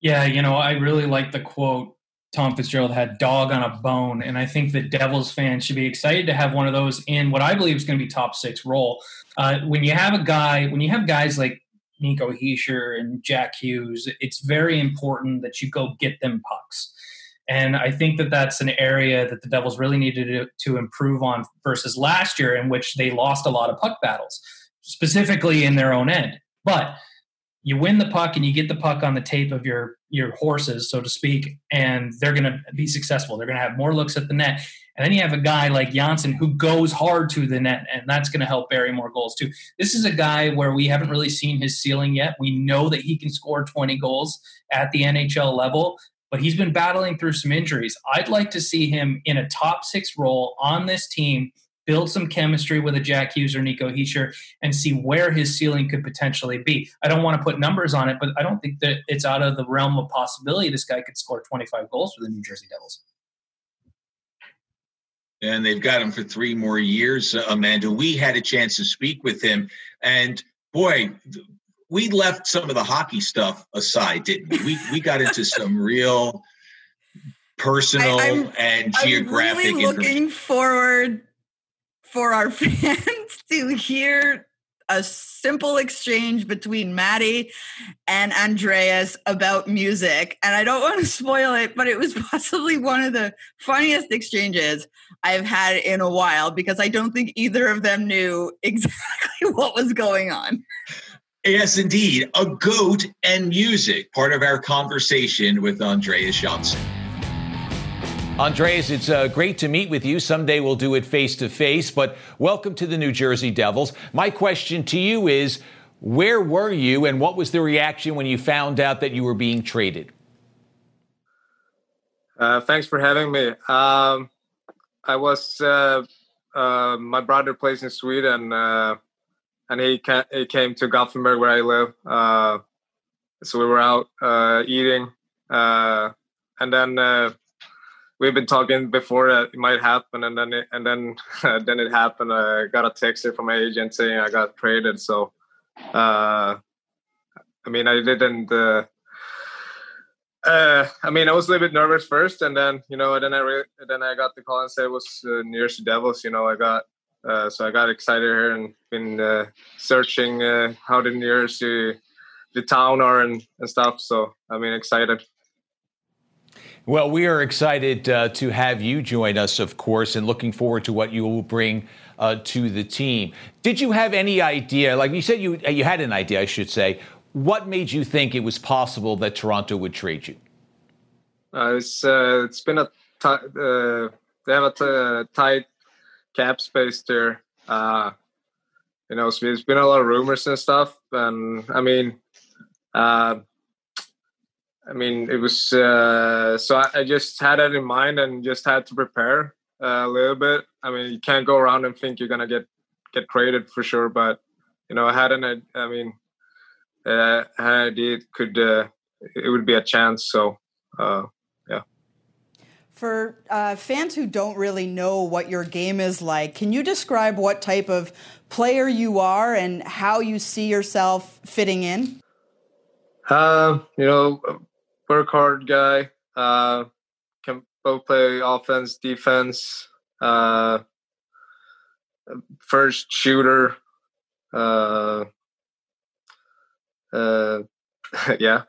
[SPEAKER 3] Yeah, you know, I really like the quote Tom Fitzgerald had dog on a bone. And I think that Devils fans should be excited to have one of those in what I believe is going to be top six role. Uh, when you have a guy, when you have guys like Nico Hischier and Jack Hughes, it's very important that you go get them pucks. And I think that that's an area that the Devils really needed to, to improve on versus last year, in which they lost a lot of puck battles specifically in their own end. But you win the puck and you get the puck on the tape of your your horses, so to speak, and they're going to be successful. They're going to have more looks at the net. And then you have a guy like Johnsson who goes hard to the net, and that's going to help bury more goals too. This is a guy where we haven't really seen his ceiling yet. We know that he can score 20 goals at the NHL level, but he's been battling through some injuries. I'd like to see him in a top six role on this team – build some chemistry with a Jack Hughes or Nico Hischier and see where his ceiling could potentially be. I don't want to put numbers on it, but I don't think that it's out of the realm of possibility this guy could score 25 goals for the New Jersey Devils.
[SPEAKER 1] And they've got him for three more years, uh, Amanda. We had a chance to speak with him, and boy, we left some of the hockey stuff aside, didn't we? We we got into some real personal I, and geographic.
[SPEAKER 2] I'm really looking forward for our fans to hear a simple exchange between Maddie and Andreas about music. And I don't want to spoil it, but it was possibly one of the funniest exchanges I've had in a while because I don't think either of them knew exactly what was going on.
[SPEAKER 1] Yes, indeed. A goat and music, part of our conversation with Andreas Johnsson.
[SPEAKER 7] Andreas, it's uh, great to meet with you. Someday we'll do it face to face, but welcome to the New Jersey Devils. My question to you is where were you and what was the reaction when you found out that you were being traded?
[SPEAKER 8] Uh, thanks for having me. Um, I was, uh, uh my brother plays in Sweden uh, and he, ca- he came to Gothenburg where I live. Uh, so we were out eating and then we've been talking before it might happen, and then it, and then uh, then it happened. I got a text from my agent saying I got traded. So, uh, I mean, I didn't. Uh, uh, I mean, I was a little bit nervous first, and then you know, then I re- then I got the call and said it was uh, New Jersey Devils. You know, I got uh, so I got excited here and been uh, searching uh, how the New Jersey, the town are and, and stuff. So I mean, excited.
[SPEAKER 7] Well, we are excited uh, to have you join us, of course, and looking forward to what you will bring uh, to the team. Did you have any idea? Like you said, you you had an idea, I should say. What made you think it was possible that Toronto would trade you?
[SPEAKER 8] Uh, it's uh, it's been a t- uh, they have a t- tight cap space there. Uh, you know, so there's been a lot of rumors and stuff, and I mean. I mean, it was uh, so I, I, just had that in mind and just had to prepare uh, a little bit. I mean, you can't go around and think you're gonna get get traded for sure, but you know, I had an I mean, uh, I had an idea it could uh, it would be a chance. So uh, yeah.
[SPEAKER 2] For uh, fans who don't really know what your game is like, can you describe what type of player you are and how you see yourself fitting in?
[SPEAKER 8] Uh, you know, work hard guy. Uh, can both play offense, defense. Uh, first shooter. Uh, uh, yeah.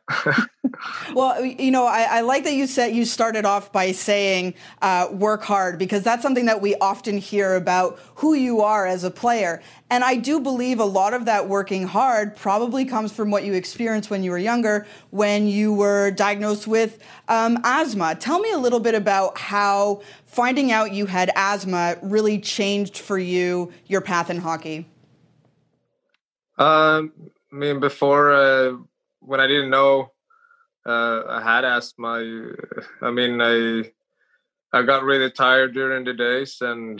[SPEAKER 2] well, you know, I, I, like that you said you started off by saying uh, work hard because that's something that we often hear about who you are as a player. And I do believe a lot of that working hard probably comes from what you experienced when you were younger, when you were diagnosed with um, asthma. Tell me a little bit about how finding out you had asthma really changed for you your path in hockey.
[SPEAKER 8] Um, I mean, before. Uh when I didn't know uh, I had asthma, I mean, I I got really tired during the days and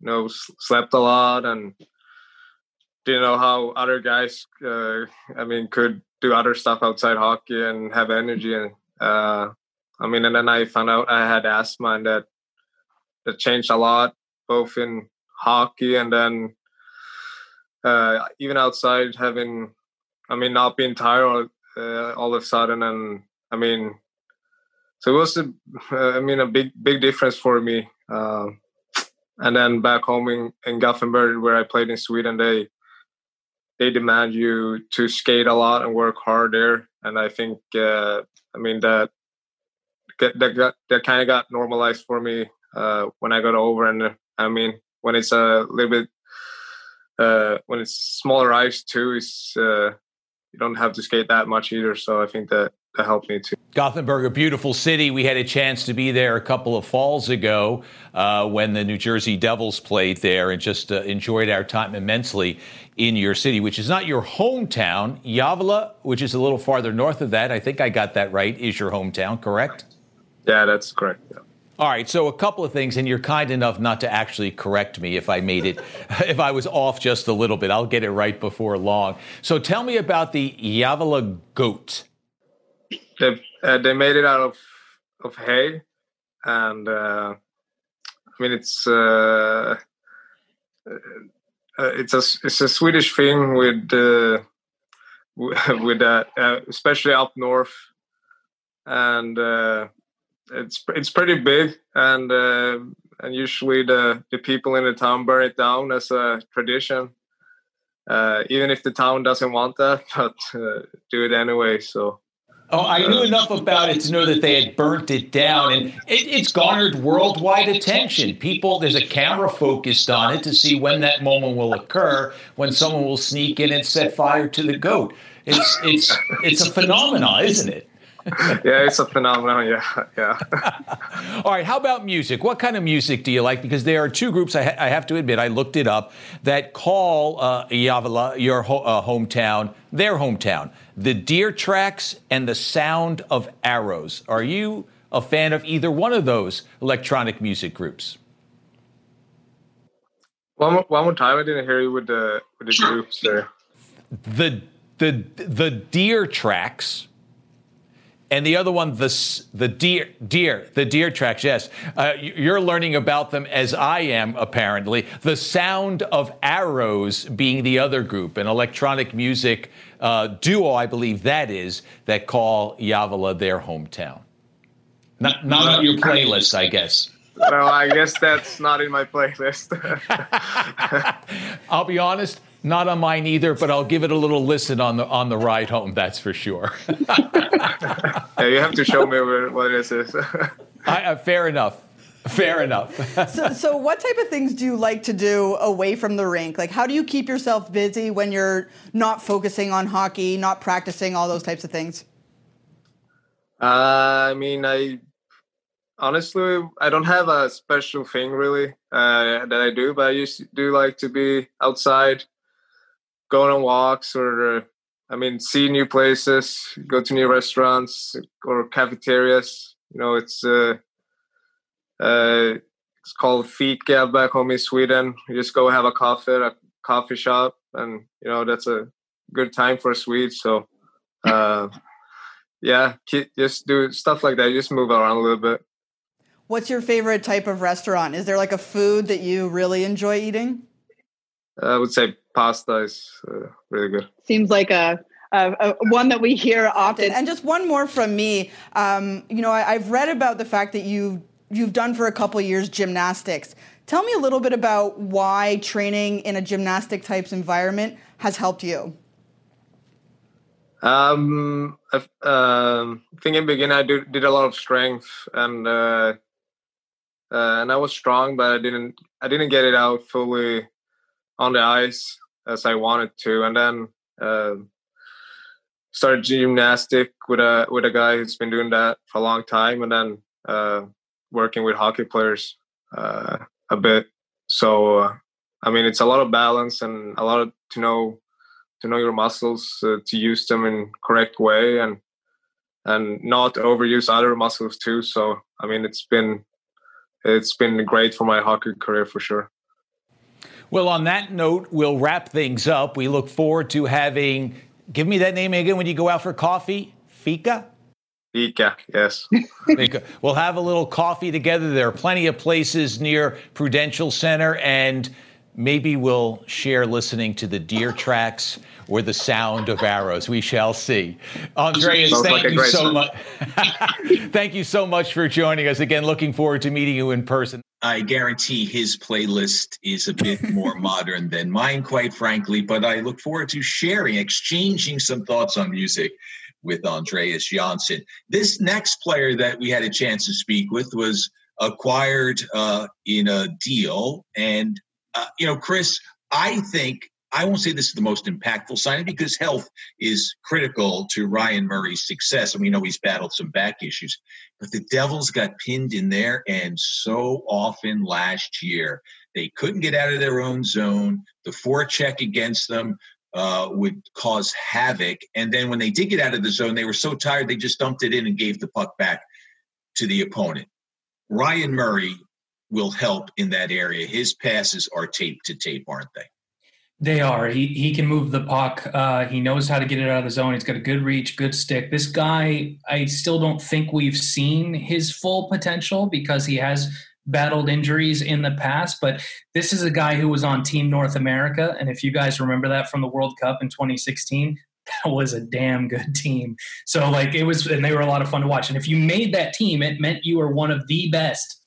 [SPEAKER 8] you know slept a lot and didn't know how other guys, uh, I mean, could do other stuff outside hockey and have energy and uh, I mean, and then I found out I had asthma and that that changed a lot, both in hockey and then uh, even outside having I mean, not being tired uh, all of a sudden, and I mean, so it was a, I mean, a big, big difference for me. Uh, and then back home in, in Gothenburg, where I played in Sweden, they they demand you to skate a lot and work hard there. And I think, uh, I mean, that that got, that kind of got normalized for me uh, when I got over. And I mean, when it's a little bit uh, when it's smaller ice too, it's uh, you don't have to skate that much either. So I think that that helped me too.
[SPEAKER 7] Gothenburg, a beautiful city. We had a chance to be there a couple of falls ago uh, when the New Jersey Devils played there and just uh, enjoyed our time immensely in your city, which is not your hometown. Gävle, which is a little farther north of that, I think I got that right, is your hometown, correct?
[SPEAKER 8] Yeah, that's correct. Yeah.
[SPEAKER 7] All right, so a couple of things, and you're kind enough not to actually correct me if I made it, if I was off just a little bit. I'll get it right before long. So tell me about the Gävle goat.
[SPEAKER 8] They, uh, they made it out of, of hay, and uh, I mean it's uh, uh it's a it's a Swedish thing with uh, with uh, especially up north, and it's it's pretty big, and uh, and usually the the people in the town burn it down as a tradition. Uh, even if the town doesn't want that, but uh, do it anyway. So.
[SPEAKER 7] Oh, I knew enough about it to know that they had burnt it down, and it, it's garnered worldwide attention. People, there's a camera focused on it to see when that moment will occur, when someone will sneak in and set fire to the goat. It's it's it's a phenomenon, isn't it?
[SPEAKER 8] yeah, it's a phenomenon. Yeah, yeah.
[SPEAKER 7] All right. How about music? What kind of music do you like? Because there are two groups. I, ha- I have to admit, I looked it up that call uh, Gävle, your ho- uh, hometown, their hometown. The Deer Tracks and the Sound of Arrows. Are you a fan of either one of those electronic music groups?
[SPEAKER 8] One more, one more time. I didn't hear you with the with the groups there.
[SPEAKER 7] The the the Deer Tracks and the other one, the the deer, deer, the deer tracks. Yes, uh, you're learning about them as I am. Apparently, the sound of arrows being the other group, an electronic music uh, duo, I believe that is that call Gävle their hometown. Not not on your playlist, I guess.
[SPEAKER 8] No, I guess that's not in my playlist.
[SPEAKER 7] I'll be honest. Not on mine either, but I'll give it a little listen on the on the ride home. That's for sure.
[SPEAKER 8] yeah, you have to show me what this is.
[SPEAKER 7] I, uh, fair enough. Fair enough.
[SPEAKER 2] so, so, what type of things do you like to do away from the rink? Like, how do you keep yourself busy when you're not focusing on hockey, not practicing, all those types of things?
[SPEAKER 8] Uh, I mean, I honestly, I don't have a special thing really uh, that I do, but I used do like to be outside, going on walks or I mean see new places, go to new restaurants or cafeterias. You know, it's uh, uh, it's called fika back home in Sweden. You just go have a coffee at a coffee shop, and you know that's a good time for a Swede. So, uh, yeah, just do stuff like that. Just move around a little bit.
[SPEAKER 9] what's your favorite type of restaurant? Is there like a food that you really enjoy eating?
[SPEAKER 8] I would say pasta is uh, really good.
[SPEAKER 4] Seems like a, a, a, one that we hear often.
[SPEAKER 9] And just one more from me. Um, you know, I, have read about the fact that you you've done for a couple years gymnastics. Tell me a little bit about why training in a gymnastic types environment has helped you.
[SPEAKER 8] Um, I um, think in the beginning I did, did a lot of strength and uh, uh, and I was strong, but I didn't I didn't get it out fully on the ice as I wanted to, and then uh, started gymnastic with a with a guy who's been doing that for a long time, and then uh, working with hockey players uh, a bit. So uh, I mean, it's a lot of balance and a lot of, to know to know your muscles, uh, to use them in correct way, and and not overuse other muscles too. So I mean, it's been it's been great for my hockey career for sure.
[SPEAKER 7] Well, on that note, we'll wrap things up. We look forward to having, give me that name again when you go out for coffee. Fika?
[SPEAKER 8] Fika, yes.
[SPEAKER 7] we'll have a little coffee together. There are plenty of places near Prudential Center, and maybe we'll share listening to the deer tracks or the sound of arrows. We shall see. Andreas, thank like you so much. thank you so much for joining us again. Looking forward to meeting you in person.
[SPEAKER 1] I guarantee his playlist is a bit more modern than mine, quite frankly, but I look forward to sharing, exchanging some thoughts on music with Andreas Johnsson. This next player that we had a chance to speak with was acquired uh, in a deal. And, uh, you know, Chris, I think I won't say this is the most impactful signing because health is critical to Ryan Murray's success. And we know he's battled some back issues, but the Devils got pinned in there and so often last year. They couldn't get out of their own zone. The forecheck against them uh, would cause havoc. And then when they did get out of the zone, they were so tired they just dumped it in and gave the puck back to the opponent. Ryan Murray will help in that area. His passes are tape to tape, aren't they?
[SPEAKER 3] They are. He he can move the puck. Uh, he knows how to get it out of the zone. He's got a good reach, good stick. This guy, I still don't think we've seen his full potential because he has battled injuries in the past. But this is a guy who was on Team North America, and if you guys remember that from the World Cup in 2016, that was a damn good team. So like it was, and they were a lot of fun to watch. And if you made that team, it meant you were one of the best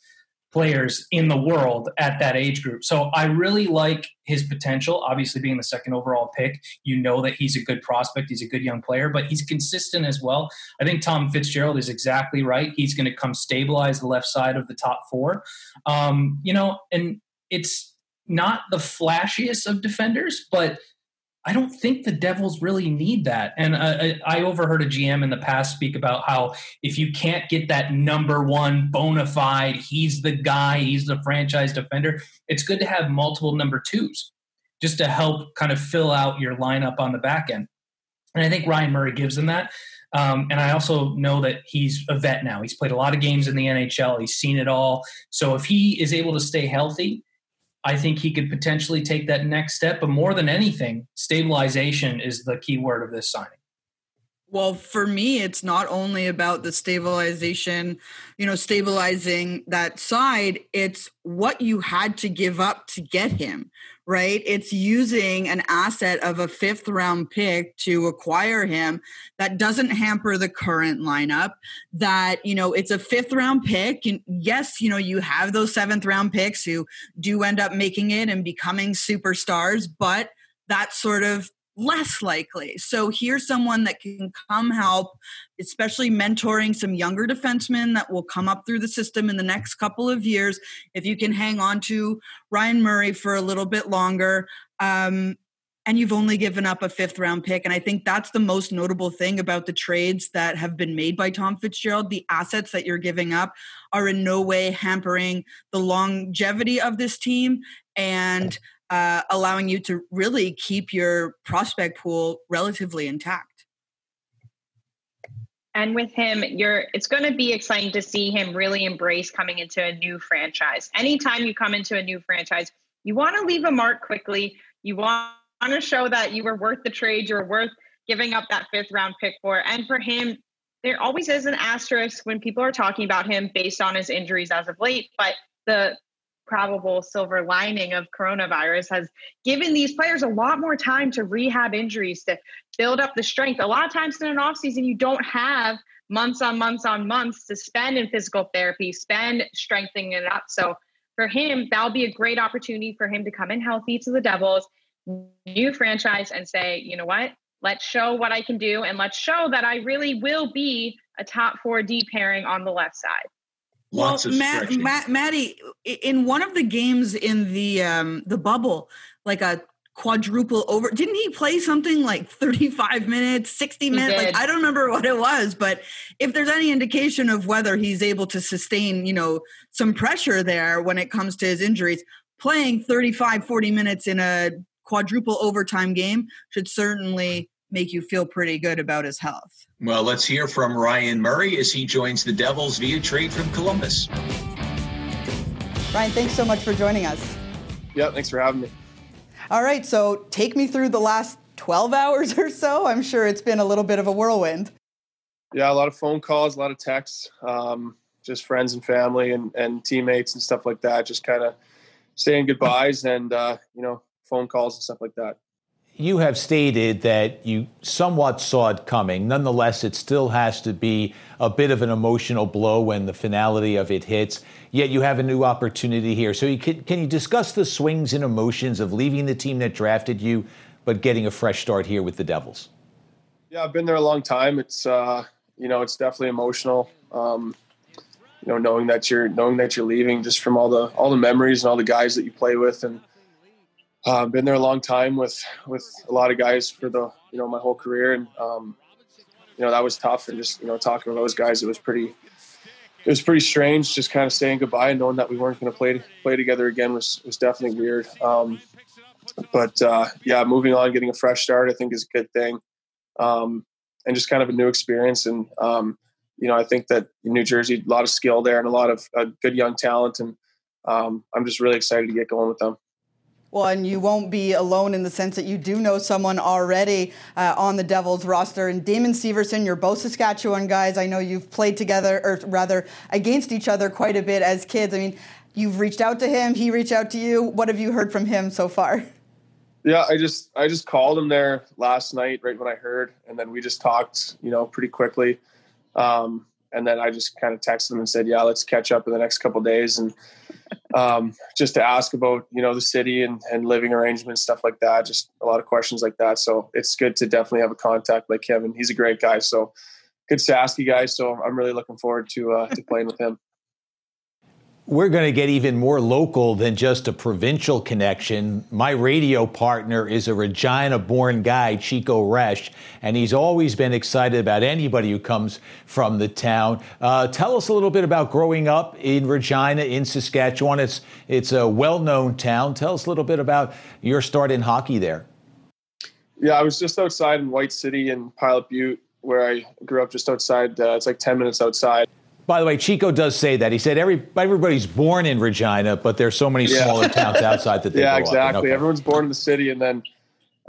[SPEAKER 3] players in the world at that age group. So I really like his potential. Obviously, being the second overall pick, you know that he's a good prospect. He's a good young player, but he's consistent as well. I think Tom Fitzgerald is exactly right. He's going to come stabilize the left side of the top four. Um, you know, and it's not the flashiest of defenders, but I don't think the Devils really need that. And I, I, overheard a GM in the past speak about how if you can't get that number one bona fide, he's the guy, he's the franchise defender, it's good to have multiple number twos just to help kind of fill out your lineup on the back end. And I think Ryan Murray gives them that. Um, and I also know that he's a vet now. He's played a lot of games in the NHL. He's seen it all. So if he is able to stay healthy I think he could potentially take that next step. But more than anything, stabilization is the key word of this signing.
[SPEAKER 2] Well, for me, it's not only about the stabilization, you know, stabilizing that side, it's what you had to give up to get him, right? It's using an asset of a fifth round pick to acquire him that doesn't hamper the current lineup. That, you know, it's a fifth round pick. And yes, you know, you have those seventh round picks who do end up making it and becoming superstars, but that sort of less likely. So here's someone that can come help, especially mentoring some younger defensemen that will come up through the system in the next couple of years. If you can hang on to Ryan Murray for a little bit longer, um, and you've only given up a fifth round pick. And I think that's the most notable thing about the trades that have been made by Tom Fitzgerald. The assets that you're giving up are in no way hampering the longevity of this team. And uh, allowing you to really keep your prospect pool relatively intact.
[SPEAKER 4] And with him, you're it's going to be exciting to see him really embrace coming into a new franchise. Anytime you come into a new franchise, you want to leave a mark quickly. You want to show that you were worth the trade, you're worth giving up that fifth round pick for. And for him, there always is an asterisk when people are talking about him based on his injuries as of late. But the probable silver lining of coronavirus has given these players a lot more time to rehab injuries, to build up the strength. A lot of times in an offseason, you don't have months on months on months to spend in physical therapy, spend strengthening it up. So for him, that'll be a great opportunity for him to come in healthy to the Devils, new franchise, and say, you know what? Let's show what I can do, and let's show that I really will be a top four D pairing on the left side.
[SPEAKER 1] Lots
[SPEAKER 2] well, Matt, Matt, Maddie, in one of the games in the um, the bubble, like a quadruple over. Didn't he play something like 35 minutes, 60 minutes? Like I don't remember what it was, but if there's any indication of whether he's able to sustain, you know, some pressure there when it comes to his injuries, playing 35, 40 minutes in a quadruple overtime game should certainly make you feel pretty good about his health.
[SPEAKER 1] Well, let's hear from Ryan Murray as he joins the Devils via trade from Columbus.
[SPEAKER 9] Ryan, thanks so much for joining us.
[SPEAKER 10] Yeah, thanks for having me.
[SPEAKER 9] All right, so take me through the last 12 hours or so. I'm sure it's been a little bit of a whirlwind.
[SPEAKER 10] Yeah, a lot of phone calls, a lot of texts, um, just friends and family and, and teammates and stuff like that. Just kind of saying goodbyes and, uh, you know, phone calls and stuff like that
[SPEAKER 7] you have stated that you somewhat saw it coming. Nonetheless, it still has to be a bit of an emotional blow when the finality of it hits. Yet you have a new opportunity here. So, you can, can you discuss the swings and emotions of leaving the team that drafted you, but getting a fresh start here with the Devils?
[SPEAKER 10] Yeah, I've been there a long time. It's uh, you know, it's definitely emotional. Um, you know, knowing that you're knowing that you're leaving, just from all the all the memories and all the guys that you play with and uh, been there a long time with with a lot of guys for the you know my whole career, and um, you know that was tough. And just you know talking to those guys, it was pretty it was pretty strange. Just kind of saying goodbye and knowing that we weren't going to play play together again was was definitely weird. Um, but uh, yeah, moving on, getting a fresh start, I think is a good thing, um, and just kind of a new experience. And um, you know, I think that New Jersey, a lot of skill there and a lot of uh, good young talent, and um, I'm just really excited to get going with them.
[SPEAKER 9] Well, and you won't be alone in the sense that you do know someone already uh, on the Devils roster. And Damon Severson, you're both Saskatchewan guys. I know you've played together, or rather against each other quite a bit as kids. I mean, you've reached out to him, he reached out to you. What have you heard from him so far?
[SPEAKER 10] Yeah, I just I just called him there last night, right when I heard, and then we just talked, you know, pretty quickly. Um, and then I just kind of texted him and said, "Yeah, let's catch up in the next couple days." And um, just to ask about you know the city and, and living arrangements stuff like that just a lot of questions like that so it's good to definitely have a contact like kevin he's a great guy so good to ask you guys. so i'm really looking forward to uh, to playing with him
[SPEAKER 7] we're going to get even more local than just a provincial connection. My radio partner is a Regina born guy, Chico Resch, and he's always been excited about anybody who comes from the town. Uh, tell us a little bit about growing up in Regina, in Saskatchewan. It's, it's a well known town. Tell us a little bit about your start in hockey there.
[SPEAKER 10] Yeah, I was just outside in White City in Pilot Butte, where I grew up just outside. Uh, it's like 10 minutes outside.
[SPEAKER 7] By the way, Chico does say that. He said every everybody's born in Regina, but there's so many smaller towns outside that they
[SPEAKER 10] yeah, exactly. Okay. Everyone's born in the city, and then,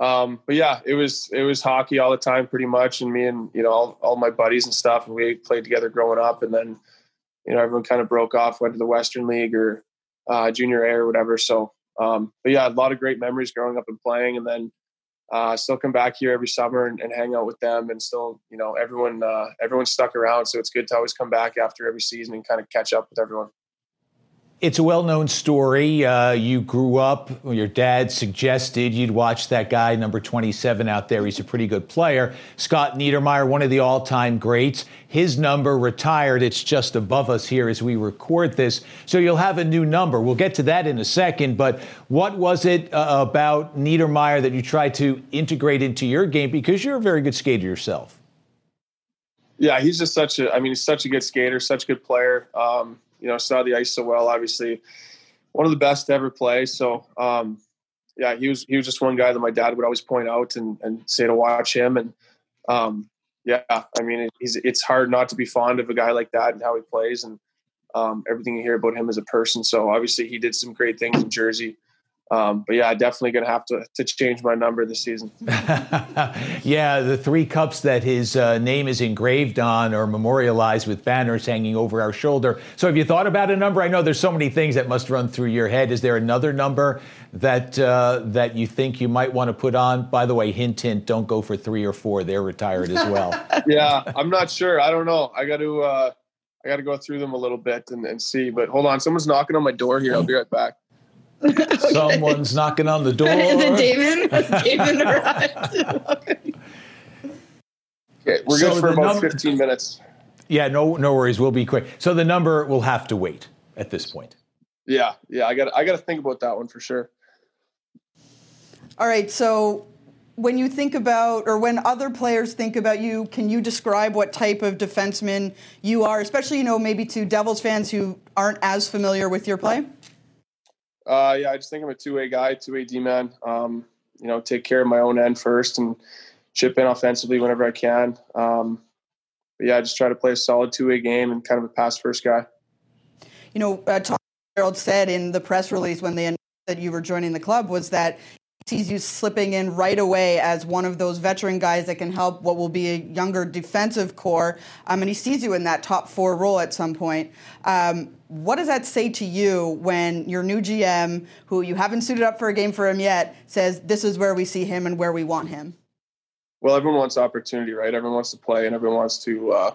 [SPEAKER 10] um, but yeah, it was it was hockey all the time, pretty much, and me and you know all, all my buddies and stuff, and we played together growing up, and then, you know, everyone kind of broke off, went to the Western League or uh, Junior A or whatever. So, um, but yeah, a lot of great memories growing up and playing, and then uh, still come back here every summer and, and, hang out with them and still you know everyone uh, everyone's stuck around. So it's good to always come back after every season and kind of catch up with everyone
[SPEAKER 7] it's a well known story. Uh, you grew up, your dad suggested you'd watch that guy, number 27 out there. He's a pretty good player. Scott Niedermayer, one of the all time greats. His number retired. It's just above us here as we record this. So you'll have a new number. We'll get to that in a second. But what was it uh, about Niedermayer that you tried to integrate into your game? Because you're a very good skater yourself.
[SPEAKER 10] Yeah, he's just such a, I mean, he's such a good skater, such a good player. Um, you know, saw the ice so well. Obviously, one of the best to ever play. So, um, yeah, he was he was just one guy that my dad would always point out and, and say to watch him. And um, yeah, I mean, it's hard not to be fond of a guy like that and how he plays and um, everything you hear about him as a person. So obviously, he did some great things in Jersey. Um, but yeah, I definitely going to have to to change my number this season.
[SPEAKER 7] yeah, the three cups that his uh, name is engraved on or memorialized with banners hanging over our shoulder. So, have you thought about a number? I know there's so many things that must run through your head. Is there another number that uh, that you think you might want to put on? By the way, hint, hint, don't go for three or four. They're retired as well.
[SPEAKER 10] yeah, I'm not sure. I don't know. I got to. Uh, I got to go through them a little bit and, and see. But hold on, someone's knocking on my door here. I'll be right back.
[SPEAKER 7] Okay. Someone's knocking on the door.
[SPEAKER 11] Is it David? David
[SPEAKER 10] okay. okay, we're so good for about number, 15 minutes.
[SPEAKER 7] Yeah, no, no worries. We'll be quick. So the number will have to wait at this point.
[SPEAKER 10] Yeah, yeah. I got, I got to think about that one for sure.
[SPEAKER 2] All right. So when you think about, or when other players think about you, can you describe what type of defenseman you are, especially you know maybe to Devils fans who aren't as familiar with your play?
[SPEAKER 10] Uh, yeah, I just think I'm a two-way guy, two-way D-man. Um, you know, take care of my own end first and chip in offensively whenever I can. Um, but yeah, I just try to play a solid two-way game and kind of a pass-first guy.
[SPEAKER 2] You know, uh, Tom Gerald said in the press release when they announced that you were joining the club was that he sees you slipping in right away as one of those veteran guys that can help what will be a younger defensive core. Um, and he sees you in that top four role at some point. Um, what does that say to you when your new GM, who you haven't suited up for a game for him yet, says this is where we see him and where we want him?
[SPEAKER 10] Well, everyone wants opportunity, right? Everyone wants to play and everyone wants to uh,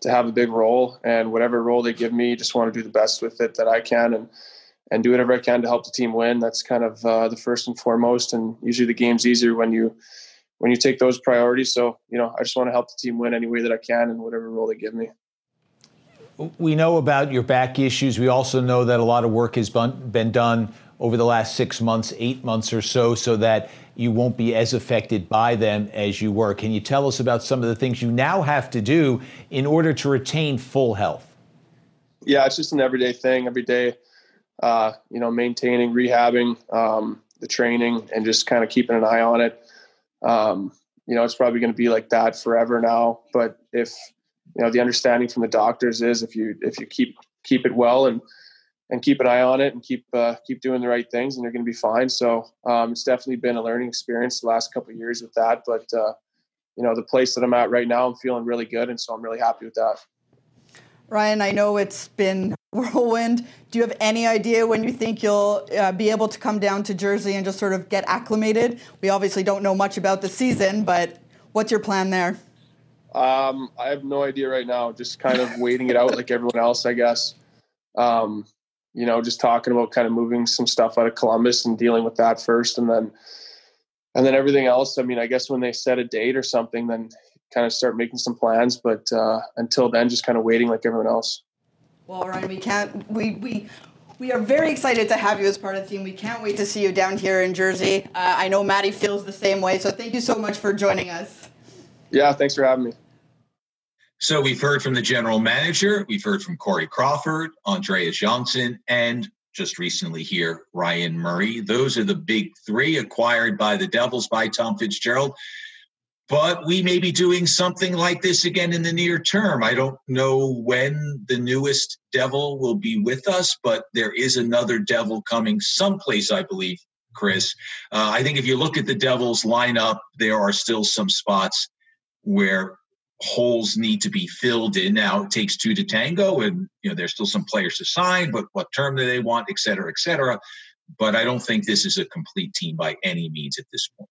[SPEAKER 10] to have a big role. And whatever role they give me, just want to do the best with it that I can. And and do whatever I can to help the team win. That's kind of uh, the first and foremost. And usually the game's easier when you when you take those priorities. So you know, I just want to help the team win any way that I can in whatever role they give me.
[SPEAKER 7] We know about your back issues. We also know that a lot of work has been done over the last six months, eight months or so, so that you won't be as affected by them as you were. Can you tell us about some of the things you now have to do in order to retain full health?
[SPEAKER 10] Yeah, it's just an everyday thing. Every day, uh, you know, maintaining, rehabbing, um, the training, and just kind of keeping an eye on it. Um, you know, it's probably going to be like that forever now. But if you know, the understanding from the doctors is if you if you keep keep it well and and keep an eye on it and keep uh, keep doing the right things, and you're going to be fine. So um, it's definitely been a learning experience the last couple of years with that. But uh, you know, the place that I'm at right now, I'm feeling really good, and so I'm really happy with that.
[SPEAKER 2] Ryan, I know it's been whirlwind. Do you have any idea when you think you'll uh, be able to come down to Jersey and just sort of get acclimated? We obviously don't know much about the season, but what's your plan there?
[SPEAKER 10] Um, I have no idea right now. Just kind of waiting it out like everyone else, I guess. Um, you know, just talking about kind of moving some stuff out of Columbus and dealing with that first, and then and then everything else. I mean, I guess when they set a date or something, then kind of start making some plans. But uh, until then, just kind of waiting like everyone else.
[SPEAKER 2] Well, Ryan, we can't. We we. We are very excited to have you as part of the team. We can't wait to see you down here in Jersey. Uh, I know Maddie feels the same way, so thank you so much for joining us.
[SPEAKER 10] Yeah, thanks for having me.
[SPEAKER 1] So we've heard from the general manager, we've heard from Corey Crawford, Andreas Johnsson, and just recently here, Ryan Murray. Those are the big three acquired by the Devils by Tom Fitzgerald but we may be doing something like this again in the near term. I don't know when the newest devil will be with us, but there is another devil coming someplace, I believe, Chris. Uh, I think if you look at the Devils lineup, there are still some spots where holes need to be filled in. Now it takes two to tango, and you know there's still some players to sign, but what term do they want, et cetera, et cetera. But I don't think this is a complete team by any means at this point.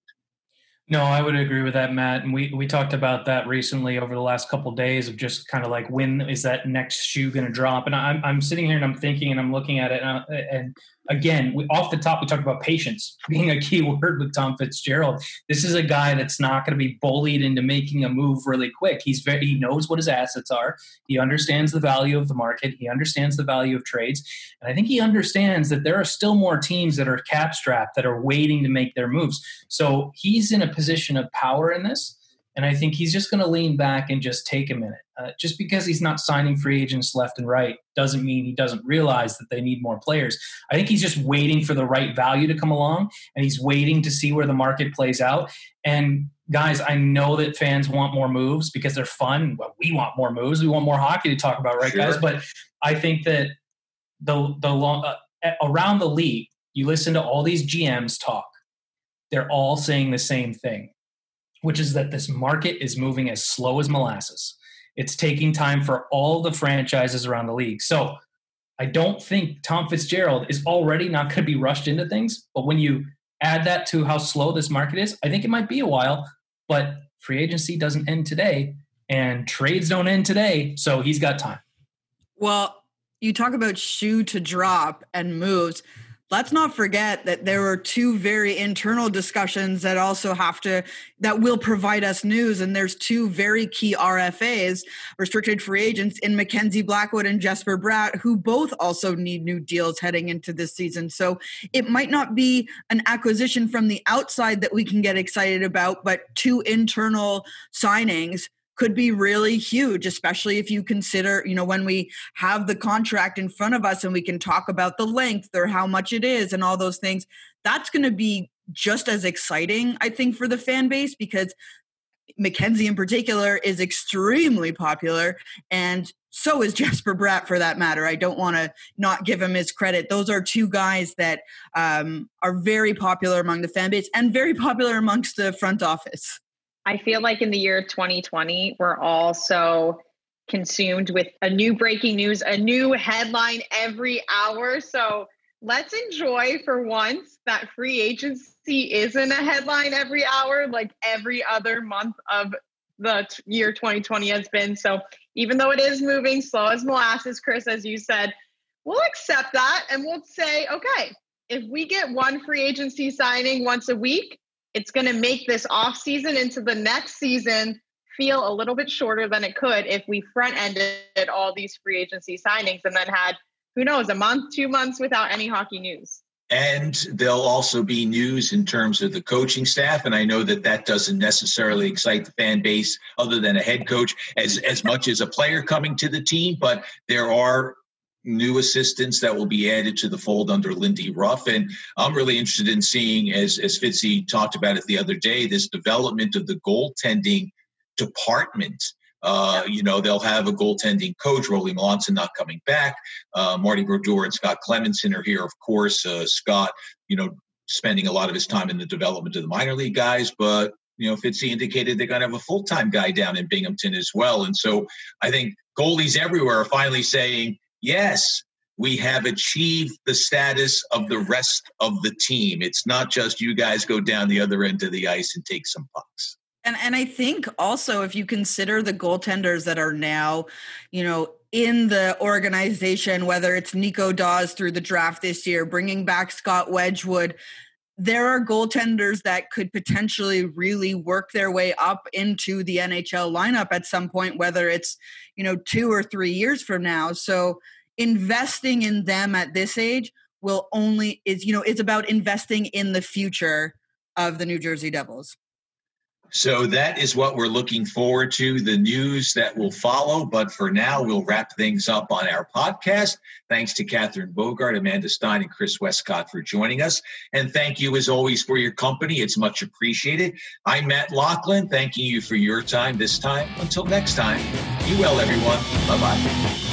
[SPEAKER 3] No, I would agree with that, Matt. And we, we talked about that recently over the last couple of days of just kind of like when is that next shoe going to drop? And I'm, I'm sitting here and I'm thinking and I'm looking at it and, uh, and again, we, off the top, we talked about patience being a key word with Tom Fitzgerald. This is a guy that's not going to be bullied into making a move really quick. He's very, he knows what his assets are. He understands the value of the market. He understands the value of trades. And I think he understands that there are still more teams that are cap strapped that are waiting to make their moves. So he's in a position of power in this. And I think he's just going to lean back and just take a minute. Uh, just because he's not signing free agents left and right doesn't mean he doesn't realize that they need more players. I think he's just waiting for the right value to come along and he's waiting to see where the market plays out. And guys, I know that fans want more moves because they're fun. Well, we want more moves. We want more hockey to talk about, right, sure. guys? But I think that the the long uh, around the league, you listen to all these GMs talk, they're all saying the same thing, which is that this market is moving as slow as molasses. It's taking time for all the franchises around the league. So I don't think Tom Fitzgerald is already not going to be rushed into things. But when you add that to how slow this market is, I think it might be a while. But free agency doesn't end today and trades don't end today. So he's got time.
[SPEAKER 2] Well, you talk about shoe to drop and moves let's not forget that there were two very internal discussions that also have to that will provide us news. And there's two very key rfas restricted free agents in mackenzie blackwood and jesper bratt who both also need new deals heading into this season. So it might not be an acquisition from the outside that we can get excited about but two internal signings could be really huge especially if you consider you know when we have the contract in front of us and we can talk about the length or how much it is and all those things that's going to be just as exciting i think for the fan base because mackenzie in particular is extremely popular and so is Jesper Bratt for that matter. I don't want to not give him his credit. Those are two guys that um, are very popular among the fan base and very popular amongst the front office.
[SPEAKER 4] I feel like in the year 2020, we're all so consumed with a new breaking news, a new headline every hour. So let's enjoy for once that free agency isn't a headline every hour, like every other month of the t- year 2020 has been. So even though it is moving slow as molasses, Chris, as you said, we'll accept that and we'll say, okay, if we get one free agency signing once a week, it's going to make this off season into the next season feel a little bit shorter than it could if we front ended all these free agency signings and then had who knows a month two months without any hockey news.
[SPEAKER 1] And there'll also be news in terms of the coaching staff and i know that that doesn't necessarily excite the fan base other than a head coach as as much as a player coming to the team but there are new assistants that will be added to the fold under Lindy Ruff. And I'm really interested in seeing, as, as Fitzy talked about it the other day, this development of the goaltending department. Uh, you know, they'll have a goaltending coach, Rollie Melanson not coming back. Uh, Marty Brodeur and Scott Clemmensen are here, of course. Uh, Scott, you know, spending a lot of his time in the development of the minor league guys, but you know, Fitzy indicated they're going to have a full time guy down in Binghamton as well. And so I think goalies everywhere are finally saying, yes, we have achieved the status of the rest of the team. It's not just you guys go down the other end of the ice and take some pucks.
[SPEAKER 2] And and I think also if you consider the goaltenders that are now, you know, in the organization, whether it's Nico Daws through the draft this year, bringing back Scott Wedgewood, there are goaltenders that could potentially really work their way up into the NHL lineup at some point, whether it's, you know, two or three years from now. So investing in them at this age will only is, you know, it's about investing in the future of the New Jersey Devils.
[SPEAKER 1] So that is what we're looking forward to, the news that will follow. But for now, we'll wrap things up on our podcast. Thanks to Catherine Bogart, Amanda Stein, and Chris Westcott for joining us. And thank you, as always, for your company. It's much appreciated. I'm Matt Loughlin, thanking you for your time this time. Until next time, be well, everyone. Bye bye.